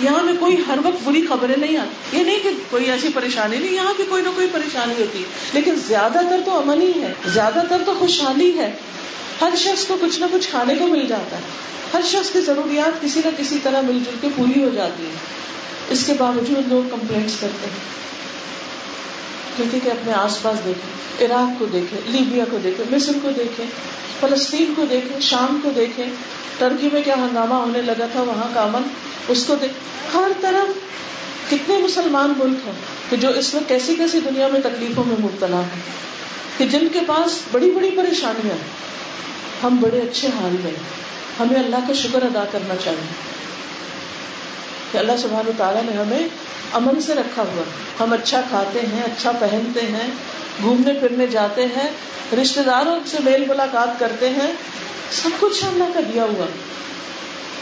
یہاں میں کوئی ہر وقت بری خبریں نہیں آتی۔ یہ نہیں کہ کوئی ایسی پریشانی نہیں، یہاں بھی کوئی نہ کوئی پریشانی ہوتی ہے۔ لیکن زیادہ تر تو امن ہی ہے، زیادہ تر تو خوشحالی ہے۔ ہر شخص کو کچھ نہ کچھ کھانے کو مل جاتا ہے۔ ہر شخص کی ضروریات کسی نہ کسی طرح مل جل کے پوری ہو جاتی ہے اس کے باوجود لوگ کمپلینٹس کرتے ہیں۔ کیونکہ کہ اپنے آس پاس دیکھیں، عراق کو دیکھیں، لیبیا کو دیکھیں، مصر کو دیکھیں، فلسطین کو دیکھیں، شام کو دیکھیں ٹرکی میں کیا ہنگامہ ہونے لگا تھا، وہاں کا امن، اس کو دیکھ۔ ہر طرف کتنے مسلمان ملک ہیں کہ جو اس میں کیسی کیسی دنیا میں تکلیفوں میں مبتلا ہیں۔ کہ جن کے پاس بڑی بڑی پریشانیاں ہم بڑے اچھے حال میں ہمیں اللہ کا شکر ادا کرنا چاہیے۔ کہ اللہ سبحانہ تعالیٰ نے ہمیں امن سے رکھا ہوا ہم اچھا کھاتے ہیں اچھا پہنتے ہیں، گھومنے پھرنے جاتے ہیں رشتے داروں سے میل ملاقات کرتے ہیں۔ سب کچھ اللہ کا دیا ہوا۔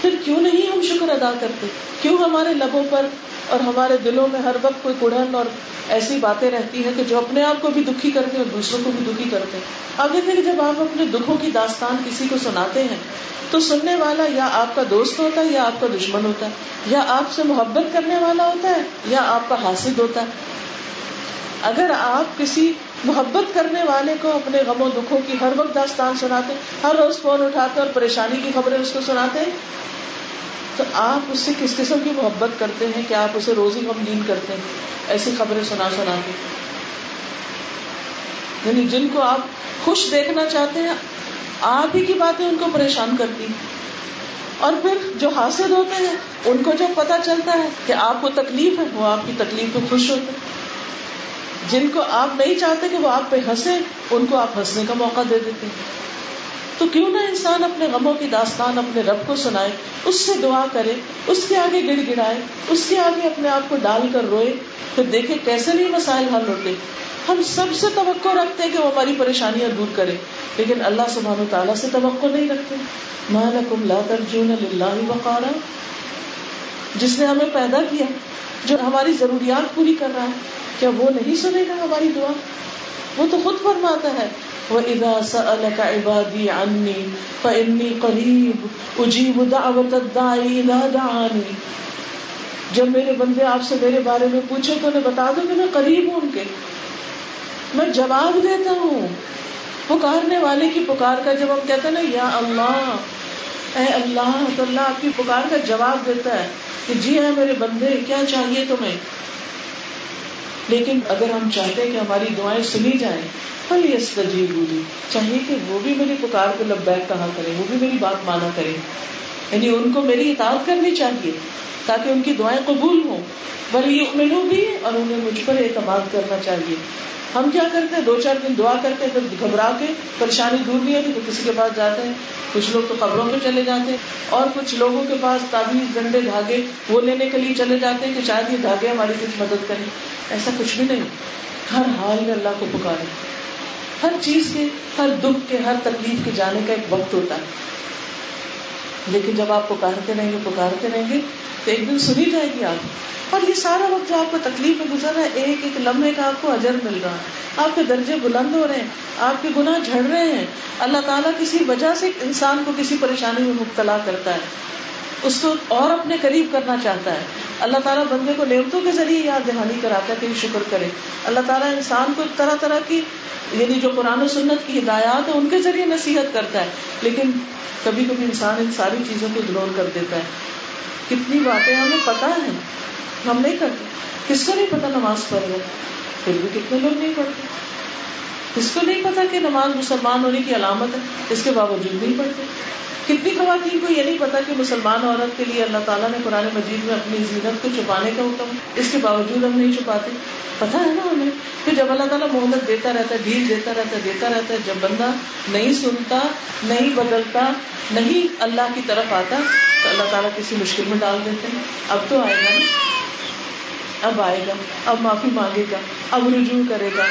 پھر کیوں نہیں ہم شکر ادا کرتے؟ کیوں ہمارے لبوں پر اور ہمارے دلوں میں ہر وقت کوئی کڑھن اور ایسی باتیں رہتی ہیں کہ جو اپنے آپ کو بھی دکھی کرتے ہیں اور دوسروں کو بھی دکھی کرتے ہیں؟ اب دیکھیں کہ جب آپ اپنے دکھوں کی داستان کسی کو سناتے ہیں، تو سننے والا یا آپ کا دوست ہوتا ہے یا آپ کا دشمن ہوتا ہے، یا آپ سے محبت کرنے والا ہوتا ہے یا آپ کا حاصل ہوتا ہے۔ اگر آپ کسی محبت کرنے والے کو اپنے غم و دکھوں کی ہر وقت داستان سناتے، ہر روز فون اٹھاتے اور پریشانی کی خبریں اس کو سناتے۔ تو آپ اس سے کس قسم کی محبت کرتے ہیں کہ آپ اسے روزی غمگین کرتے ہیں؟ ایسی خبریں سنا سنا کے یعنی جن کو آپ خوش دیکھنا چاہتے ہیں آپ ہی کی باتیں ان کو پریشان کرتی۔ اور پھر جو حاصل ہوتے ہیں، ان کو جب پتا چلتا ہے کہ آپ کو تکلیف ہے، وہ آپ کی تکلیف پہ خوش ہوتے۔ جن کو آپ نہیں چاہتے کہ وہ آپ پہ ہنسے، ان کو آپ ہنسنے کا موقع دے دیتے تو کیوں نہ انسان اپنے غموں کی داستان اپنے رب کو سنائے، اس سے دعا کرے، اس کے آگے گڑ گڑائے، اس کے آگے اپنے آپ کو ڈال کر روئے۔ پھر دیکھے کیسے نہیں مسائل حل ہوتے۔ ہم سب سے توقع رکھتے ہیں کہ وہ ہماری پریشانیاں دور کرے، لیکن اللہ سبحانہ و تعالیٰ سے توقع نہیں رکھتے۔ مالکم لا ترجون للہ وقارا جس نے ہمیں پیدا کیا، جو ہماری ضروریات پوری کر رہا ہے، کیا وہ نہیں سنے گا ہماری دعا؟ وہ تو خود فرماتا ہے، وَإِذَا سَأَلَكَ عِبَادِي عَنِّي فَإِنِّي قَرِيبٌ أُجِيبُ دَعْوَةَ الدَّاعِ إِذَا جب میرے بندے آپ سے میرے بارے میں پوچھے تو انہیں بتا دو کہ میں قریب ہوں ان کے۔ میں جواب دیتا ہوں۔ پکارنے والے کی پکار کا جب ہم کہتے ہیں نا، یا اللہ اے اللہ، تو اللہ آپ کی پکار کا جواب دیتا ہے کہ جی ہے میرے بندے، کیا چاہیے تمہیں؟ لیکن اگر ہم چاہتے ہیں کہ ہماری دعائیں سنی جائیں پھل یس بولی چاہیے کہ وہ بھی میری پکار کو لبیک کہا کرے وہ بھی میری بات مانا کرے یعنی ان کو میری اطاعت کرنی چاہیے تاکہ ان کی دعائیں قبول ہوں۔ بل یہ بھی اور انہیں مجھ پر اعتماد کرنا چاہیے۔ ہم کیا کرتے ہیں؟ دو چار دن دعا کرتے ہیں، پھر گھبرا کے پریشانی دور نہیں ہوتی تو کسی کے پاس جاتے ہیں۔ کچھ لوگ تو خبروں پہ چلے جاتے ہیں اور کچھ لوگوں کے پاس تعویذ ڈنڈے دھاگے وہ لینے کے لیے چلے جاتے ہیں کہ شاید یہ دھاگے ہماری کچھ مدد کریں۔ ایسا کچھ بھی نہیں۔ ہر حال میں اللہ کو پکارے ہر چیز کے، ہر دکھ کے، ہر تکلیف کے جانے کا ایک وقت ہوتا ہے۔ لیکن جب آپ پکارتے رہیں گے، پکارتے رہیں گے، تو ایک دن سنی جائے گی آپ۔ اور یہ سارا وقت جو آپ کو تکلیف میں گزر رہا ہے، ایک ایک لمحے کا آپ کو اجر مل رہا ہے۔ آپ کے درجے بلند ہو رہے ہیں، آپ کے گناہ جھڑ رہے ہیں۔ اللہ تعالیٰ کسی وجہ سے انسان کو کسی پریشانی میں مبتلا کرتا ہے۔ اس کو اور اپنے قریب کرنا چاہتا ہے۔ اللہ تعالیٰ بندے کو نعمتوں کے ذریعے یاد دہانی کراتا ہے کہ شکر کرے۔ اللہ تعالیٰ انسان کو طرح طرح کی یعنی جو قرآن و سنت کی ہدایات ہے ان کے ذریعے نصیحت کرتا ہے۔ لیکن کبھی کبھی انسان ان ساری چیزوں کو اگنور کر دیتا ہے۔ کتنی باتیں ہمیں پتا ہے ہم نہیں کرتے۔ کس کو نہیں پتا نماز پڑھ رہے پھر بھی کتنے لوگ نہیں پڑھتے کس کو نہیں پتا کہ نماز مسلمان ہونے کی علامت ہے، اس کے باوجود نہیں پڑھتے۔ کتنی خواتین کو یہ نہیں پتا کہ مسلمان عورت کے لیے اللہ تعالیٰ نے قرآن مجید میں اپنی زینت کو چھپانے کا حکم، اس کے باوجود ہم نہیں چھپاتے۔ پتا ہے نا ہمیں پھر جب اللہ تعالیٰ محمد دیتا رہتا ہے ڈھیل دیتا رہتا ہے، دیتا رہتا ہے، جب بندہ نہیں سنتا، نہیں بدلتا، نہیں اللہ کی طرف آتا، تو اللہ تعالیٰ کسی مشکل میں ڈال دیتے ہیں۔ اب تو آئے گا نا۔ اب آئے گا، اب معافی مانگے گا، اب رجوع کرے گا۔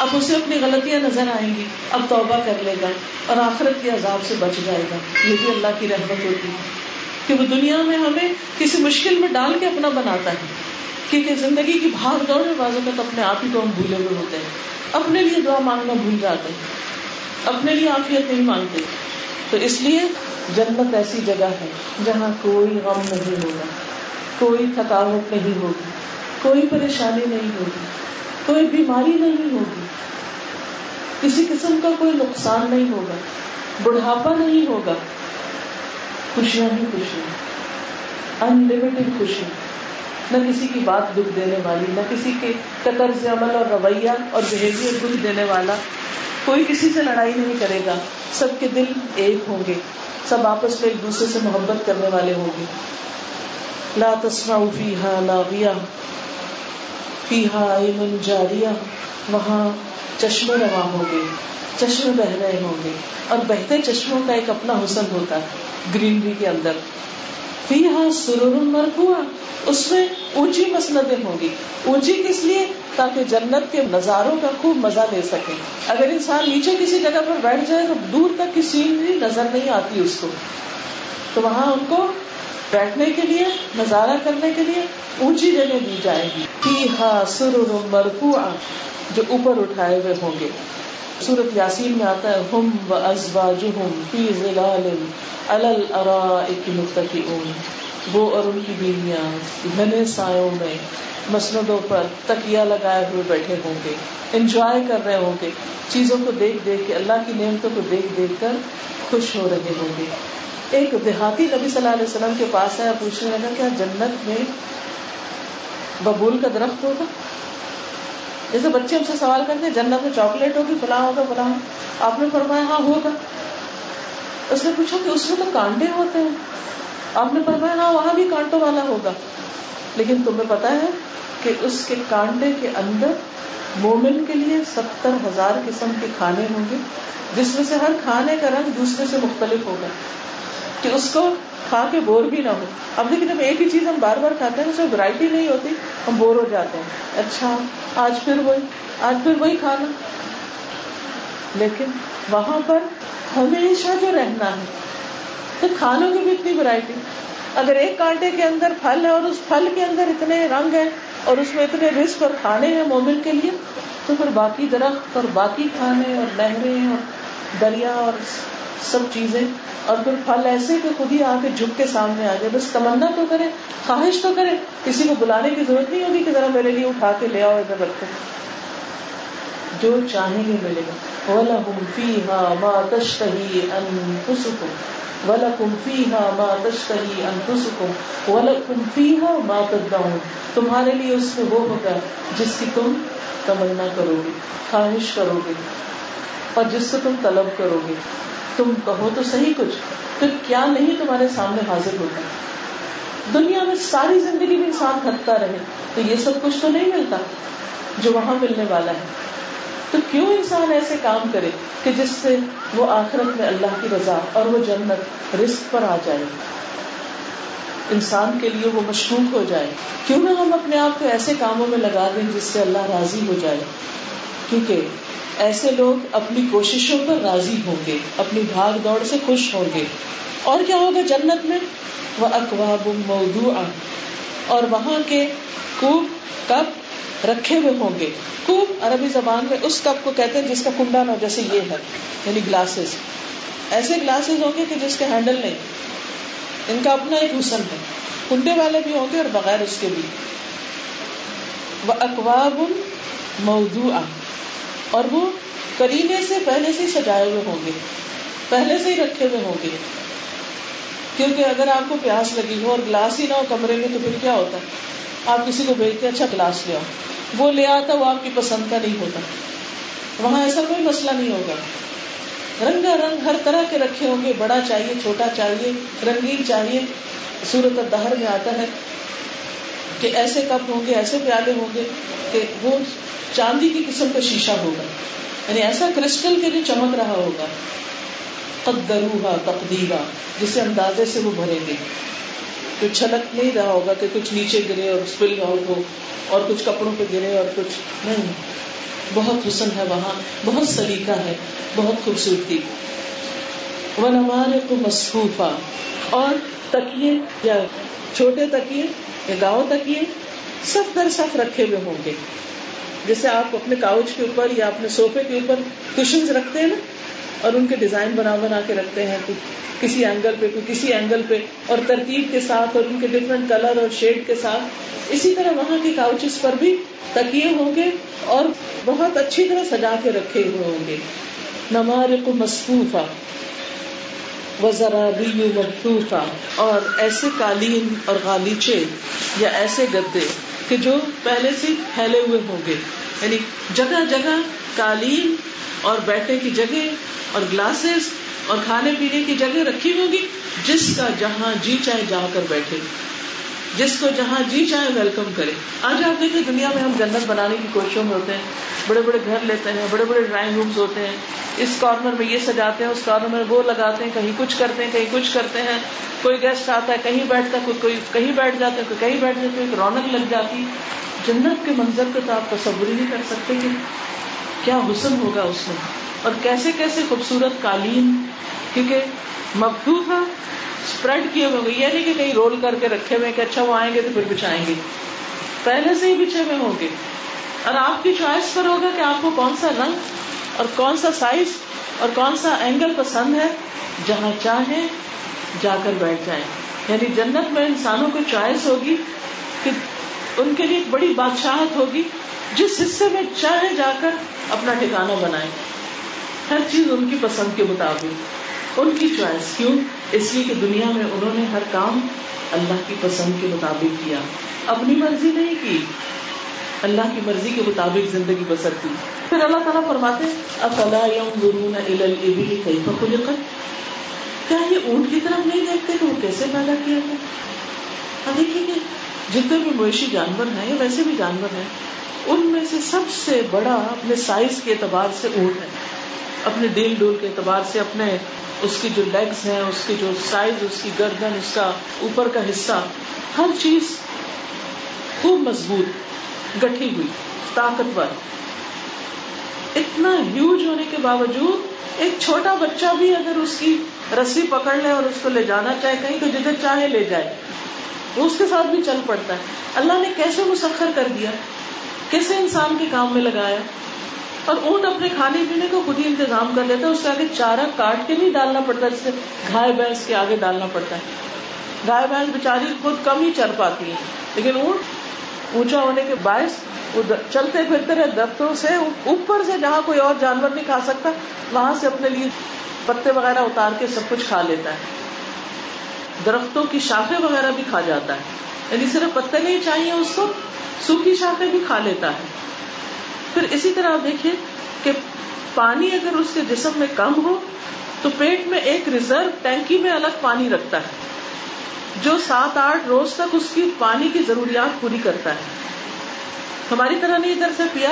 اب اسے اپنی غلطیاں نظر آئیں گی، اب توبہ کر لے گا اور آخرت کے عذاب سے بچ جائے گا۔ یہ بھی اللہ کی رحمت ہوتی ہے۔ کہ وہ دنیا میں ہمیں کسی مشکل میں ڈال کے اپنا بناتا ہے۔ کیونکہ زندگی کی بھاگ دوڑ میں بازو کا اپنے آپ ہی کو ہم بھولے ہوئے ہوتے ہیں۔ اپنے لیے دعا مانگنا بھول جاتے ہیں۔ اپنے لیے آفیت نہیں مانگتے۔ تو اس لیے جنت ایسی جگہ ہے جہاں کوئی غم نہیں ہوگا، کوئی تھکاوٹ نہیں ہوگی۔ کوئی پریشانی نہیں ہوگی، کوئی بیماری نہیں ہوگی، کسی قسم کا کوئی نقصان نہیں ہوگا، بڑھاپا نہیں ہوگا۔ خوشیاں ہی خوشیاں انلمیٹڈ خوشی نہ کسی کی بات دکھ دینے والی، نہ کسی کے قطر عمل اور رویہ اور بہیویئر دکھ دینے والا۔ کوئی کسی سے لڑائی نہیں کرے گا، سب کے دل ایک ہوں گے، سب آپس میں ایک دوسرے سے محبت کرنے والے ہوں گے۔ لا تسمع فیہا لاغیہ۔ ایمن جاریہ، وہاں چشمے رواں ہوں گے چشمے بہ رہے ہوں گے۔ اور بہتے چشموں کا ایک اپنا حسن ہوتا ہے، گرینری کے اندر۔ سرور مرفوع اس میں اونچی مسندیں ہوں گی۔ اونچی کس لیے؟ تاکہ جنت کے نظاروں کا خوب مزہ لے سکے اگر انسان نیچے کسی جگہ پر بیٹھ جائے تو دور تک کی سینری نظر نہیں آتی اس کو۔ تو وہاں ان کو بیٹھنے کے لیے، نظارہ کرنے کے لیے اونچی جگہ دی جائے گی۔ سر مرفوع جو اوپر اٹھائے ہوئے ہوں گے۔ سورت یاسین میں آتا ہے، ہم و ازواجہم فی ظلال علل ارائک متقیون وہ اور ان کی بیویاں، گھنے سایوں میں مسندوں پر تکیا لگائے ہوئے بیٹھے ہوں گے۔ انجوائے کر رہے ہوں گے۔ چیزوں کو دیکھ دیکھ کے، اللہ کی نعمتوں کو دیکھ دیکھ کر خوش ہو رہے ہوں گے۔ ایک دیہاتی نبی صلی اللہ علیہ وسلم کے پاس آیا پوچھنے لگا، کیا جنت میں ببول کا درخت ہوگا؟ جیسے بچے ہم سے سوال کرتے ہیں، جنت میں چاکلیٹ ہوگی فلاں ہوگا فلاں آپ نے فرمایا ہاں ہوگا۔ اس نے پوچھا کہ اس میں تو کانٹے ہوتے ہیں۔ آپ نے فرمایا ہاں وہاں بھی کانٹوں والا ہوگا۔ لیکن تمہیں پتا ہے کہ اس کے کانٹے کے اندر مومن کے لیے ستر ہزار قسم کے کھانے ہوں گے، جس میں سے ہر کھانے کا رنگ دوسرے سے مختلف ہوگا۔ کہ اس کو کھا کے بور بھی نہ ہو۔ اب لیکن جب ایک ہی چیز ہم بار بار کھاتے ہیں، اس میں ورائٹی نہیں ہوتی، ہم بور ہو جاتے ہیں۔ اچھا آج پھر وہی، آج پھر وہی کھانا۔ لیکن وہاں پر ہمیشہ جو رہنا ہے، تو کھانوں کی بھی اتنی ورائٹی اگر ایک کانٹے کے اندر پھل ہے اور اس پھل کے اندر اتنے رنگ ہیں اور اس میں اتنے رسک اور کھانے ہیں مومن کے لیے، تو پھر باقی درخت اور باقی کھانے اور نہریں اور دریا اور سب چیزیں، اور پھر پھل ایسے کہ خود ہی آ کے جھک کے سامنے آ جائے۔ بس تمنا تو کرے، خواہش تو کرے۔ کسی کو بلانے کی ضرورت نہیں ہوگی کہ ذرا میرے لیے اٹھا کے لے آؤ ادھر رکھو۔ جو چاہیں گے ملے گا۔ وَلَهُمْ فِيهَا مَا تَشْتَهِي أَنفُسُكُمْ۔ وَلَكُمْ فِيهَا مَا تَشْتَهِي أَنفُسُكُمْ۔ وَلَكُمْ فِيهَا مَا تَدَّعُونَ۔ تمہارے لیے اس میں وہ ہوگا جس کی تم تمنا کرو گے، خواہش کرو گے۔ اور جس سے تم طلب کرو گے۔ تم کہو تو صحیح کچھ پھر کیا نہیں تمہارے سامنے حاضر ہوتا؟ دنیا میں ساری زندگی میں انسان تھکتا رہے، تو یہ سب کچھ تو نہیں ملتا جو وہاں ملنے والا ہے۔ تو کیوں انسان ایسے کام کرے کہ جس سے وہ آخرت میں اللہ کی رضا اور وہ جنت رزق پر آ جائے؟ انسان کے لیے وہ مشروط ہو جائے۔ کیوں نہ ہم اپنے آپ کو ایسے کاموں میں لگا دیں جس سے اللہ راضی ہو جائے؟ کیونکہ ایسے لوگ اپنی کوششوں پر راضی ہوں گے، اپنی بھاگ دوڑ سے خوش ہوں گے۔ اور کیا ہوگا جنت میں؟ وہ اقواب موضوع اور وہاں کے کوب کپ رکھے ہوئے ہوں گے۔ کوب عربی زبان میں اس کپ کو کہتے ہیں جس کا کنڈا نہ جیسے یہ ہے یعنی گلاسز ایسے گلاسز ہوں گے کہ جس کے ہینڈل نہیں، ان کا اپنا ایک حسن ہے۔ کنڈے والے بھی ہوں گے اور بغیر اس کے بھی۔ وہ اقواب موضوع اور وہ کرینے سے پہلے سے سجائے ہوئے ہوں گے، پہلے سے ہی رکھے ہوئے ہوں گے۔ کیونکہ اگر آپ کو پیاس لگی ہو اور گلاس ہی نہ ہو کمرے میں، تو پھر کیا ہوتا؟ آپ کسی کو بھیجتے اچھا گلاس لے آؤ۔ وہ لے آتا، وہ آپ کی پسند کا نہیں ہوتا۔ وہاں ایسا کوئی مسئلہ نہیں ہوگا۔ رنگا رنگ ہر طرح کے رکھے ہوں گے۔ بڑا چاہیے، چھوٹا چاہیے، رنگین چاہیے۔ سورت دہر میں آتا ہے کہ ایسے کپ ہوں گے، ایسے پیالے ہوں گے کہ وہ چاندی کی قسم کا شیشہ ہوگا۔ یعنی ایسا کرسٹل کے جو چمک رہا ہوگا۔ قدروہا تقدیرا جسے اندازے سے وہ بھریں گے۔ تو چھلک نہیں رہا ہوگا کہ کچھ نیچے گرے اور اسپل آؤٹ ہو اور کچھ کپڑوں پہ گرے اور کچھ نہیں۔ بہت حسن ہے وہاں۔ بہت سلیقہ ہے۔ بہت خوبصورتی۔ وہ نمارے کو مصروفہ اور تکیے یا چھوٹے تکیے یا گاؤں تکیے سب در سب رکھے ہوئے ہوں گے۔ جیسے آپ اپنے کاؤچ کے اوپر یا اپنے سوفے کے اوپر کشن رکھتے ہیں نا، اور ان کے ڈیزائن بنا بنا کے رکھتے ہیں کسی اینگل پہ، کوئی کسی اینگل پہ، اور ترتیب کے ساتھ اور ان کے ڈفرنٹ کلر اور شیڈ کے ساتھ۔ اسی طرح وہاں کے کاؤچز پر بھی تکیے ہوں گے اور بہت اچھی طرح سجا کے رکھے ہوئے ہوں گے۔ نمار کو مصروفہ وزرا مخصوفہ اور ایسے قالین اور غالیچے یا ایسے گدے کہ جو پہلے سے پھیلے ہوئے ہوں گے۔ یعنی جگہ جگہ قالین اور بیٹھنے کی جگہ اور گلاسز اور کھانے پینے کی جگہ رکھی ہوگی جس کا جہاں جی چاہے جا کر بیٹھے۔ جس کو جہاں جی چاہے ویلکم کرے۔ آج آپ دیکھیں دنیا میں ہم جنت بنانے کی کوششوں میں ہوتے ہیں، بڑے بڑے گھر لیتے ہیں، بڑے بڑے ڈرائنگ رومس ہوتے ہیں۔ اس کارنر میں یہ سجاتے ہیں، اس کارنر میں وہ لگاتے ہیں، کہیں کچھ کرتے ہیں، کہیں کچھ کرتے ہیں۔ کوئی گیسٹ آتا ہے، کہیں بیٹھتا ہے، کوئی کہیں بیٹھ جاتا ہے، کوئی کہیں بیٹھ جاتا ہے، ایک رونق لگ جاتی جنت کے منظر کو تو آپ تصور ہی نہیں کر سکتے کہ کیا حسن ہوگا اس میں۔ اور کیسے کیسے خوبصورت قالین، کیونکہ مخدوف ہے اسپریڈ کیے ہوئے یہ نہیں کہ کہیں رول کر کے رکھے ہوئے کہ اچھا وہ آئیں گے تو پھر بچھائیں گے. پہلے سے ہی بچھے ہوئے ہوں گے. اور آپ کی چوائس پر ہوگا کہ آپ کو کون سا رنگ اور کون سا سائز اور کون سا اینگل پسند ہے. جہاں چاہیں جا کر بیٹھ جائیں. یعنی جنت میں انسانوں کو چوائس ہوگی کہ ان کے لیے ایک بڑی بادشاہت ہوگی جس حصے میں چاہے جا کر اپنا ٹھکانا بنائے ہر چیز ان کی پسند کے مطابق. ان کی چوائس کیوں؟ اس لیے کہ دنیا میں انہوں نے ہر کام اللہ کی پسند کے مطابق کیا۔ اپنی مرضی نہیں کی، اللہ کی مرضی کے مطابق زندگی بسر کی۔ پھر اللہ تعالیٰ فرماتے افلا ينظرون الى الابل كيف خلقت؟ کیا یہ اونٹ کی طرف نہیں دیکھتے کہ وہ کیسے پیدا کیا تھا دیکھیے کہ جتنے بھی مویشی جانور ہیں یا ویسے بھی جانور ہیں، ان میں سے سب سے بڑا اپنے سائز کے اعتبار سے اونٹ ہے۔ اپنے ڈیل ڈول کے اعتبار سے اپنے اس کی جو لیگس ہیں، اس کی جو سائز اس کی گردن، اس کا اوپر کا حصہ، ہر چیز خوب مضبوط، گٹھی ہوئی، طاقتور۔ اتنا ہیوج ہونے کے باوجود ایک چھوٹا بچہ بھی اگر اس کی رسی پکڑ لے اور اس کو لے جانا چاہے، کہیں تو جدھر چاہے لے جائے۔ وہ اس کے ساتھ بھی چل پڑتا ہے۔ اللہ نے کیسے مسخر کر دیا؟ کیسے انسان کے کام میں لگایا؟ اور اونٹ اپنے کھانے پینے کو خود ہی انتظام کر لیتا ہے، اس کے آگے چارہ کاٹ کے نہیں ڈالنا پڑتا جسے گائے بھینس کے آگے ڈالنا پڑتا ہے۔ گائے بھینس بےچاری خود کم ہی چر پاتی ہے، لیکن اونٹ اونچا ہونے کے باعث وہ چلتے پھرتے رہے درختوں سے اوپر سے جہاں کوئی اور جانور نہیں کھا سکتا، وہاں سے اپنے لیے پتے وغیرہ اتار کے سب کچھ کھا لیتا ہے۔ درختوں کی شاخیں وغیرہ بھی کھا جاتا ہے یعنی صرف پتے نہیں چاہیے، اس کو سوکھی شاخیں بھی کھا لیتا ہے۔ پھر اسی طرح آپ دیکھیے کہ پانی اگر اس کے جسم میں کم ہو تو پیٹ میں ایک ریزرو ٹینکی میں الگ پانی رکھتا ہے، جو سات آٹھ روز تک اس کی پانی کی ضروریات پوری کرتا ہے۔ ہماری طرح نہیں، ادھر سے پیا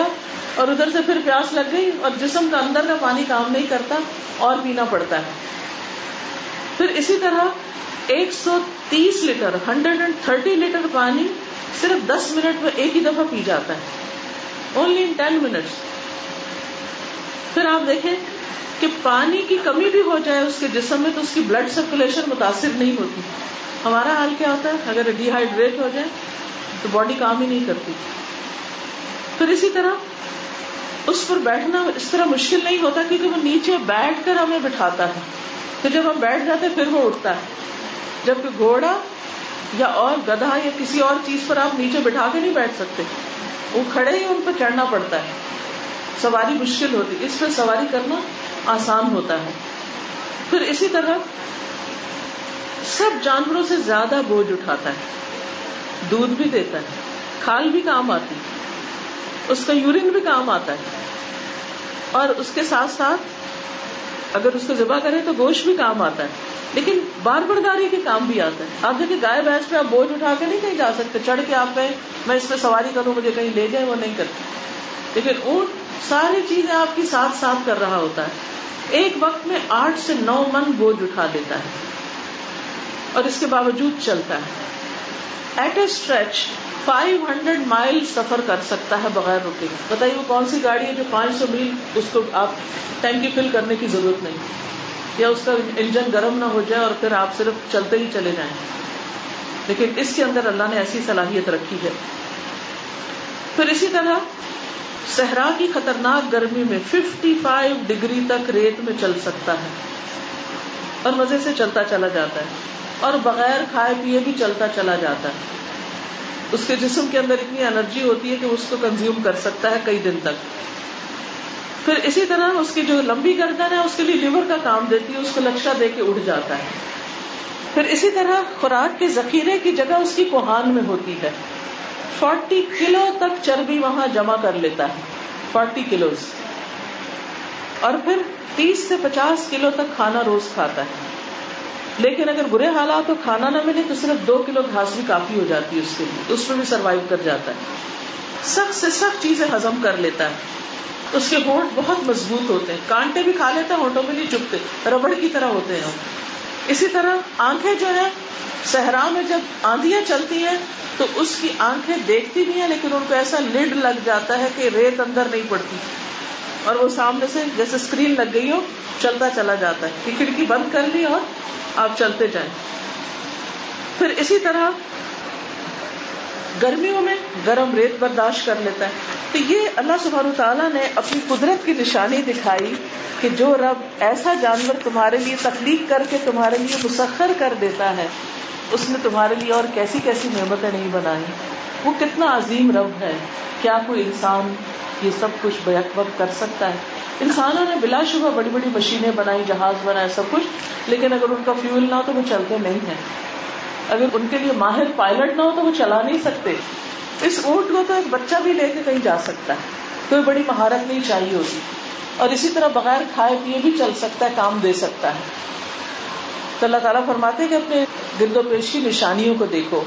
اور ادھر سے پھر پیاس لگ گئی اور جسم کا اندر کا پانی کام نہیں کرتا، اور پینا پڑتا ہے۔ پھر اسی طرح ایک سو تیس litre, hundred and thirty litre پانی صرف دس منٹ میں ایک ہی دفعہ پی جاتا ہے۔ اونلی ان ٹین منٹس پھر آپ دیکھیں کہ پانی کی کمی بھی ہو جائے اس کے جسم میں تو اس کی بلڈ سرکولیشن متاثر نہیں ہوتی۔ ہمارا حال کیا ہوتا ہے؟ اگر ڈی ہائیڈریٹ ہو جائے تو باڈی کام ہی نہیں کرتی۔ پھر اسی طرح اس پر بیٹھنا اس طرح مشکل نہیں ہوتا کیونکہ وہ نیچے بیٹھ کر ہمیں بٹھاتا ہے۔ پھر جب ہم بیٹھ جاتے پھر وہ اٹھتا ہے۔ جبکہ گھوڑا یا اور گدھا یا کسی اور چیز پر آپ نیچے بٹھا کے نہیں بیٹھ سکتے۔ وہ کھڑے ہی ان پہ چڑھنا پڑتا ہے۔ سواری مشکل ہوتی، اس پہ سواری کرنا آسان ہوتا ہے۔ پھر اسی طرح سب جانوروں سے زیادہ بوجھ اٹھاتا ہے، دودھ بھی دیتا ہے، کھال بھی کام آتی، اس کا یورین بھی کام آتا ہے۔ اور اس کے ساتھ ساتھ اگر اس کو ذبح کرے تو گوشت بھی کام آتا ہے۔ لیکن بار برداری کے کام بھی آتا ہے آپ دیکھیں گائے بھینس پہ آپ بوجھ اٹھا کے نہیں کہیں جا سکتے، چڑھ کے آپ کہیں، میں اس پہ سواری کروں، مجھے کہیں لے جائیں، وہ نہیں کرتے۔ لیکن اونٹ ساری چیزیں آپ کی ساتھ ساتھ کر رہا ہوتا ہے۔ ایک وقت میں آٹھ سے نو من بوجھ اٹھا دیتا ہے۔ اور اس کے باوجود چلتا ہے۔ At a stretch five hundred mile سفر کر سکتا ہے بغیر رکے۔ بتائیے وہ کون سی گاڑی ہے جو پانچ سو میل اس کو آپ ٹینکی فل کرنے کی ضرورت نہیں۔ یا اس کا انجن گرم نہ ہو جائے اور پھر آپ صرف چلتے ہی چلے جائیں۔ لیکن اس کے اندر اللہ نے ایسی صلاحیت رکھی ہے۔ پھر اسی طرح صحرا کی خطرناک گرمی میں ففٹی فائیو ڈگری تک ریت میں چل سکتا ہے۔ اور مزے سے چلتا چلا جاتا ہے۔ اور بغیر کھائے پیے بھی چلتا چلا جاتا ہے۔ اس کے جسم کے اندر اتنی انرجی ہوتی ہے کہ اس کو کنزیوم کر سکتا ہے کئی دن تک۔ پھر اسی طرح اس کی جو لمبی گردن ہے، اس کے لیے لیور کا کام دیتی ہے، اس کو لکشا دے کے اٹھ جاتا ہے۔ پھر اسی طرح خوراک کے ذخیرے کی جگہ اس کی کوہان میں ہوتی ہے۔ فورٹی کلو تک چربی وہاں جمع کر لیتا ہے۔ فورٹی کلو اور پھر تیس سے پچاس کلو تک کھانا روز کھاتا ہے۔ لیکن اگر برے حالات ہو کھانا نہ ملے تو صرف دو کلو گھاس بھی کافی ہو جاتی ہے اس کے لیے۔ اس میں بھی سروائو کر جاتا ہے۔ سخت سے سخت چیزیں ہزم کر لیتا ہے۔ اس کے ہونٹ بہت مضبوط ہوتے ہیں۔ کانٹے بھی کھا لیتے ہیں، ہونٹوں میں نہیں چپتے۔ ربڑ کی طرح ہوتے ہیں۔ اسی طرح آنکھیں جو ہے صحرا میں جب آندیاں چلتی ہیں، تو اس کی آنکھیں دیکھتی بھی ہیں، لیکن ان کو ایسا لڈ لگ جاتا ہے کہ ریت اندر نہیں پڑتی۔ اور وہ سامنے سے جیسے اسکرین لگ گئی ہو، چلتا چلا جاتا ہے۔ کہ کھڑکی بند کر لی اور آپ چلتے جائیں۔ پھر اسی طرح گرمیوں میں گرم ریت برداشت کر لیتا ہے۔ تو یہ اللہ سبحانہ تعالیٰ نے اپنی قدرت کی نشانی دکھائی کہ جو رب ایسا جانور تمہارے لیے تخلیق کر کے تمہارے لیے مسخر کر دیتا ہے، اس نے تمہارے لیے اور کیسی کیسی نعمتیں نہیں بنائی۔ وہ کتنا عظیم رب ہے۔ کیا کوئی انسان یہ سب کچھ بیک وقت کر سکتا ہے؟ انسانوں نے بلا شبہ بڑی بڑی مشینیں بنائی، جہاز بنائے سب کچھ، لیکن اگر ان کا فیول نہ ہو تو وہ چلتے نہیں ہیں۔ اگر ان کے لیے ماہر پائلٹ نہ ہو تو وہ چلا نہیں سکتے۔ اس اونٹ کو تو ایک بچہ بھی لے کے کہیں جا سکتا ہے۔ کوئی بڑی مہارت نہیں چاہیے ہوتی۔ اور اسی طرح بغیر کھائے پیے بھی چل سکتا ہے، کام دے سکتا ہے۔ تو اللہ تعالیٰ فرماتے کہ اپنے گرد و پیش کی نشانیوں کو دیکھو۔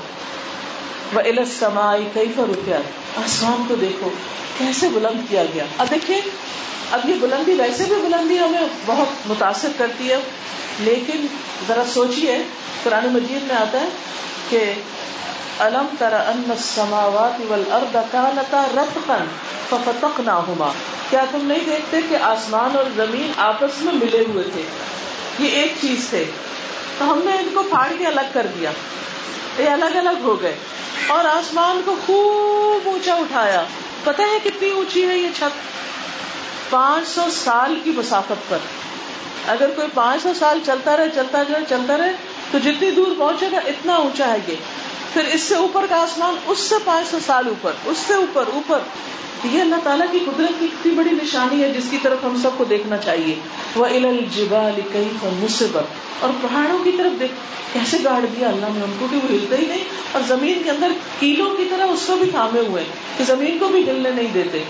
وہ علت سمائی کئی روپیہ آسمان کو دیکھو۔ کیسے بلند کیا گیا۔ اب دیکھیے اب یہ بلندی ویسے بھی بلندی ہمیں بہت متاثر کرتی ہے، لیکن ذرا سوچیے قرآن مجید میں آتا ہے کہ الم ترا ان سماوات کانتا رتقن ففتقناهما کیا تم نہیں دیکھتے کہ آسمان اور زمین آپس میں ملے ہوئے تھے؟ یہ ایک چیز تھے۔ تو ہم نے ان کو پھاڑ کے الگ کر دیا۔ یہ الگ الگ ہو گئے۔ اور آسمان کو خوب اونچا اٹھایا۔ پتہ ہے کتنی اونچی ہے یہ چھت؟ پانچ سو سال کی مسافت پر۔ اگر کوئی پانچ سو سال چلتا رہے چلتا رہے چلتا رہے، تو جتنی دور پہنچے گا، اتنا اونچا ہے یہ پھر اس سے اوپر کا آسمان، اس سے پانچ سو سال اوپر، اس سے اوپر اوپر۔ یہ اللہ تعالیٰ کی قدرت کی اتنی بڑی نشانی ہے جس کی طرف ہم سب کو دیکھنا چاہیے۔ وہ کئی مصبت اور پہاڑوں کی طرف دیکھ، کیسے گاڑ دیا اللہ نے ان کو کہ وہ ہلتے ہی نہیں۔ اور زمین کے اندر کیلوں کی طرح اس کو بھی تھامے ہوئے کہ زمین کو بھی ہلنے نہیں دیتے۔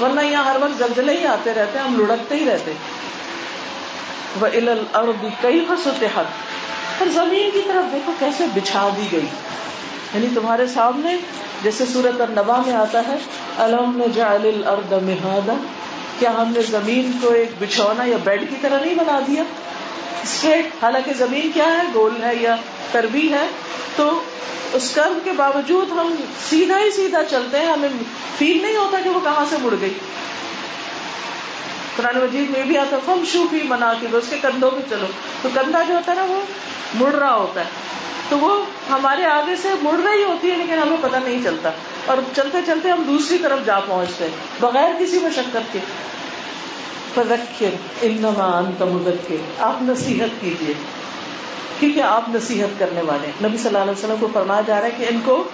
ورنہ یہاں ہر وقت زلزلے ہی آتے رہتے ہم لڑکتے ہی رہتے۔ وہ الارض کئی فسطحت اور زمین کی طرف دیکھو کیسے بچھا دی گئی۔ یعنی تمہارے سامنے، جیسے سورت اور نبا میں آتا ہے الم نجعل الارض مہادا کیا ہم نے زمین کو ایک بچھونا یا بیڈ کی طرح نہیں بنا دیا؟ اسٹریٹ حالانکہ زمین کیا ہے؟ گول ہے یا کربی ہے۔ تو اس کرم کے باوجود ہم سیدھا ہی سیدھا چلتے ہیں۔ ہمیں فیل نہیں ہوتا کہ وہ کہاں سے مڑ گئی۔ قرآن مجید میں بھی آتا فم شو بھی منا کے اس کے کندھوں پہ چلو۔ تو کندھا جو ہوتا ہے نا وہ مڑ رہا ہوتا ہے۔ تو وہ ہمارے آگے سے مڑ رہی ہوتی ہے، لیکن ہمیں پتہ نہیں چلتا۔ اور چلتے چلتے ہم دوسری طرف جا پہنچتے بغیر کسی مشقت کے۔ انما انت مدکر آپ نصیحت کیجیے کیونکہ آپ نصیحت کرنے والے نبی صلی اللہ علیہ وسلم کو فرمایا جا رہا ہے کہ ان کو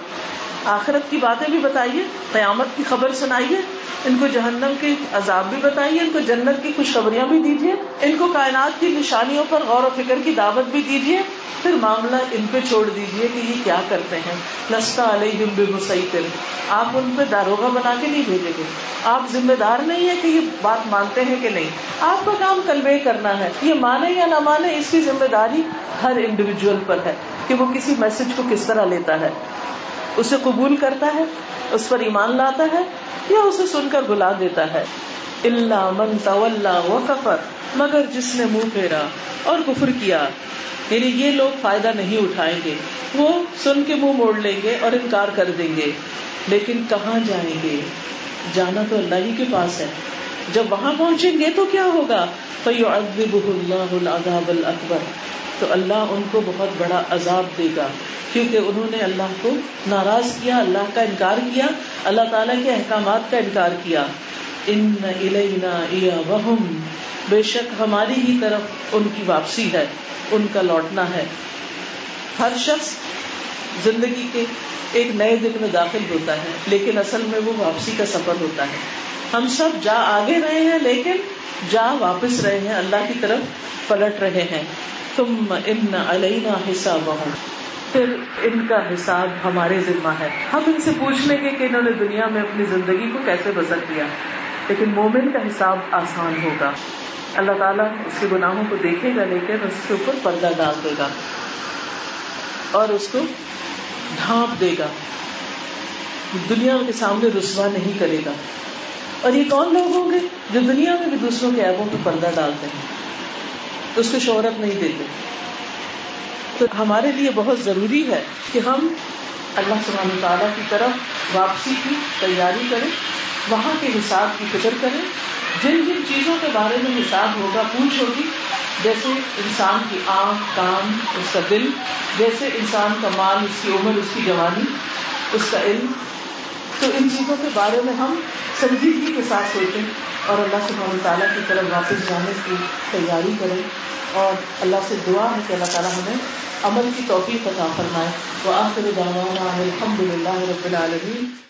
آخرت کی باتیں بھی بتائیے، قیامت کی خبر سنائیے، ان کو جہنم کے عذاب بھی بتائیے، ان کو جنت کی خوشخبریاں بھی دیجیے، ان کو کائنات کی نشانیوں پر غور و فکر کی دعوت بھی دیجیے، پھر معاملہ ان پہ چھوڑ دیجیے کہ یہ کیا کرتے ہیں۔ لستا علیہ مسیطر آپ ان پہ داروغہ بنا کے نہیں بھیجیں گے۔ آپ ذمہ دار نہیں ہے کہ یہ بات مانتے ہیں کہ نہیں۔ آپ کا کام کنوے کرنا ہے۔ یہ مانے یا نہ مانے، اس کی ذمہ داری ہر انڈیویجل پر ہے کہ وہ کسی میسج کو کس طرح لیتا ہے۔ اسے قبول کرتا ہے، اس پر ایمان لاتا ہے یا اسے سن کر بلا دیتا ہے۔ اللہ من و کفر مگر جس نے منہ پھیرا اور کفر کیا یعنی یہ لوگ فائدہ نہیں اٹھائیں گے۔ وہ سن کے منہ موڑ لیں گے اور انکار کر دیں گے۔ لیکن کہاں جائیں گے؟ جانا تو اللہ ہی کے پاس ہے۔ جب وہاں پہنچیں گے تو کیا ہوگا؟ اللہ العذاب الاکبر تو اللہ ان کو بہت بڑا عذاب دے گا۔ کیونکہ انہوں نے اللہ کو ناراض کیا، اللہ کا انکار کیا، اللہ تعالیٰ کے احکامات کا انکار کیا۔ ان وہم بے شک ہماری ہی طرف ان کی واپسی ہے، ان کا لوٹنا ہے۔ ہر شخص زندگی کے ایک نئے دن میں داخل ہوتا ہے، لیکن اصل میں وہ واپسی کا سفر ہوتا ہے۔ ہم سب جا آگے رہے ہیں، لیکن جا واپس رہے ہیں، اللہ کی طرف پلٹ رہے ہیں۔ تم ان علینا حساب پھر ان کا حساب ہمارے ذمہ ہے۔ ہم ان سے پوچھ لیں گے کہ انہوں نے دنیا میں اپنی زندگی کو کیسے بسر کیا۔ لیکن مومن کا حساب آسان ہوگا۔ اللہ تعالیٰ اس کے گناہوں کو دیکھے گا لیکن اس کے اوپر پردہ ڈال دے گا۔ اور اس کو ڈھانپ دے گا۔ دنیا کے سامنے رسوا نہیں کرے گا۔ اور یہ کون لوگ ہوں گے جو دنیا میں بھی دوسروں کے ایبوں پہ پردہ ڈالتے ہیں؟ اس کو شہرت نہیں دیتے۔ تو ہمارے لیے بہت ضروری ہے کہ ہم اللہ سبحانہ تعالیٰ کی طرف واپسی کی تیاری کریں، وہاں کے حساب کی فکر کریں۔ جن جن چیزوں کے بارے میں حساب ہوگا، پوچھ ہوگی۔ جیسے انسان کی آنکھ، کان، اس کا دل، جیسے انسان کا مال، اس کی عمر، اس کی جوانی، اس کا علم۔ تو ان چیزوں کے بارے میں ہم سنجیدگی کے ساتھ سوچیں اور اللہ سبحانہ تعالیٰ کی طرف واپس جانے کی تیاری کریں اور اللہ سے دعا ہے کہ اللہ تعالیٰ ہمیں عمل کی توفیق عطا فرمائے۔ وہ آخر دعوانا الحمد للہ رب العالمین۔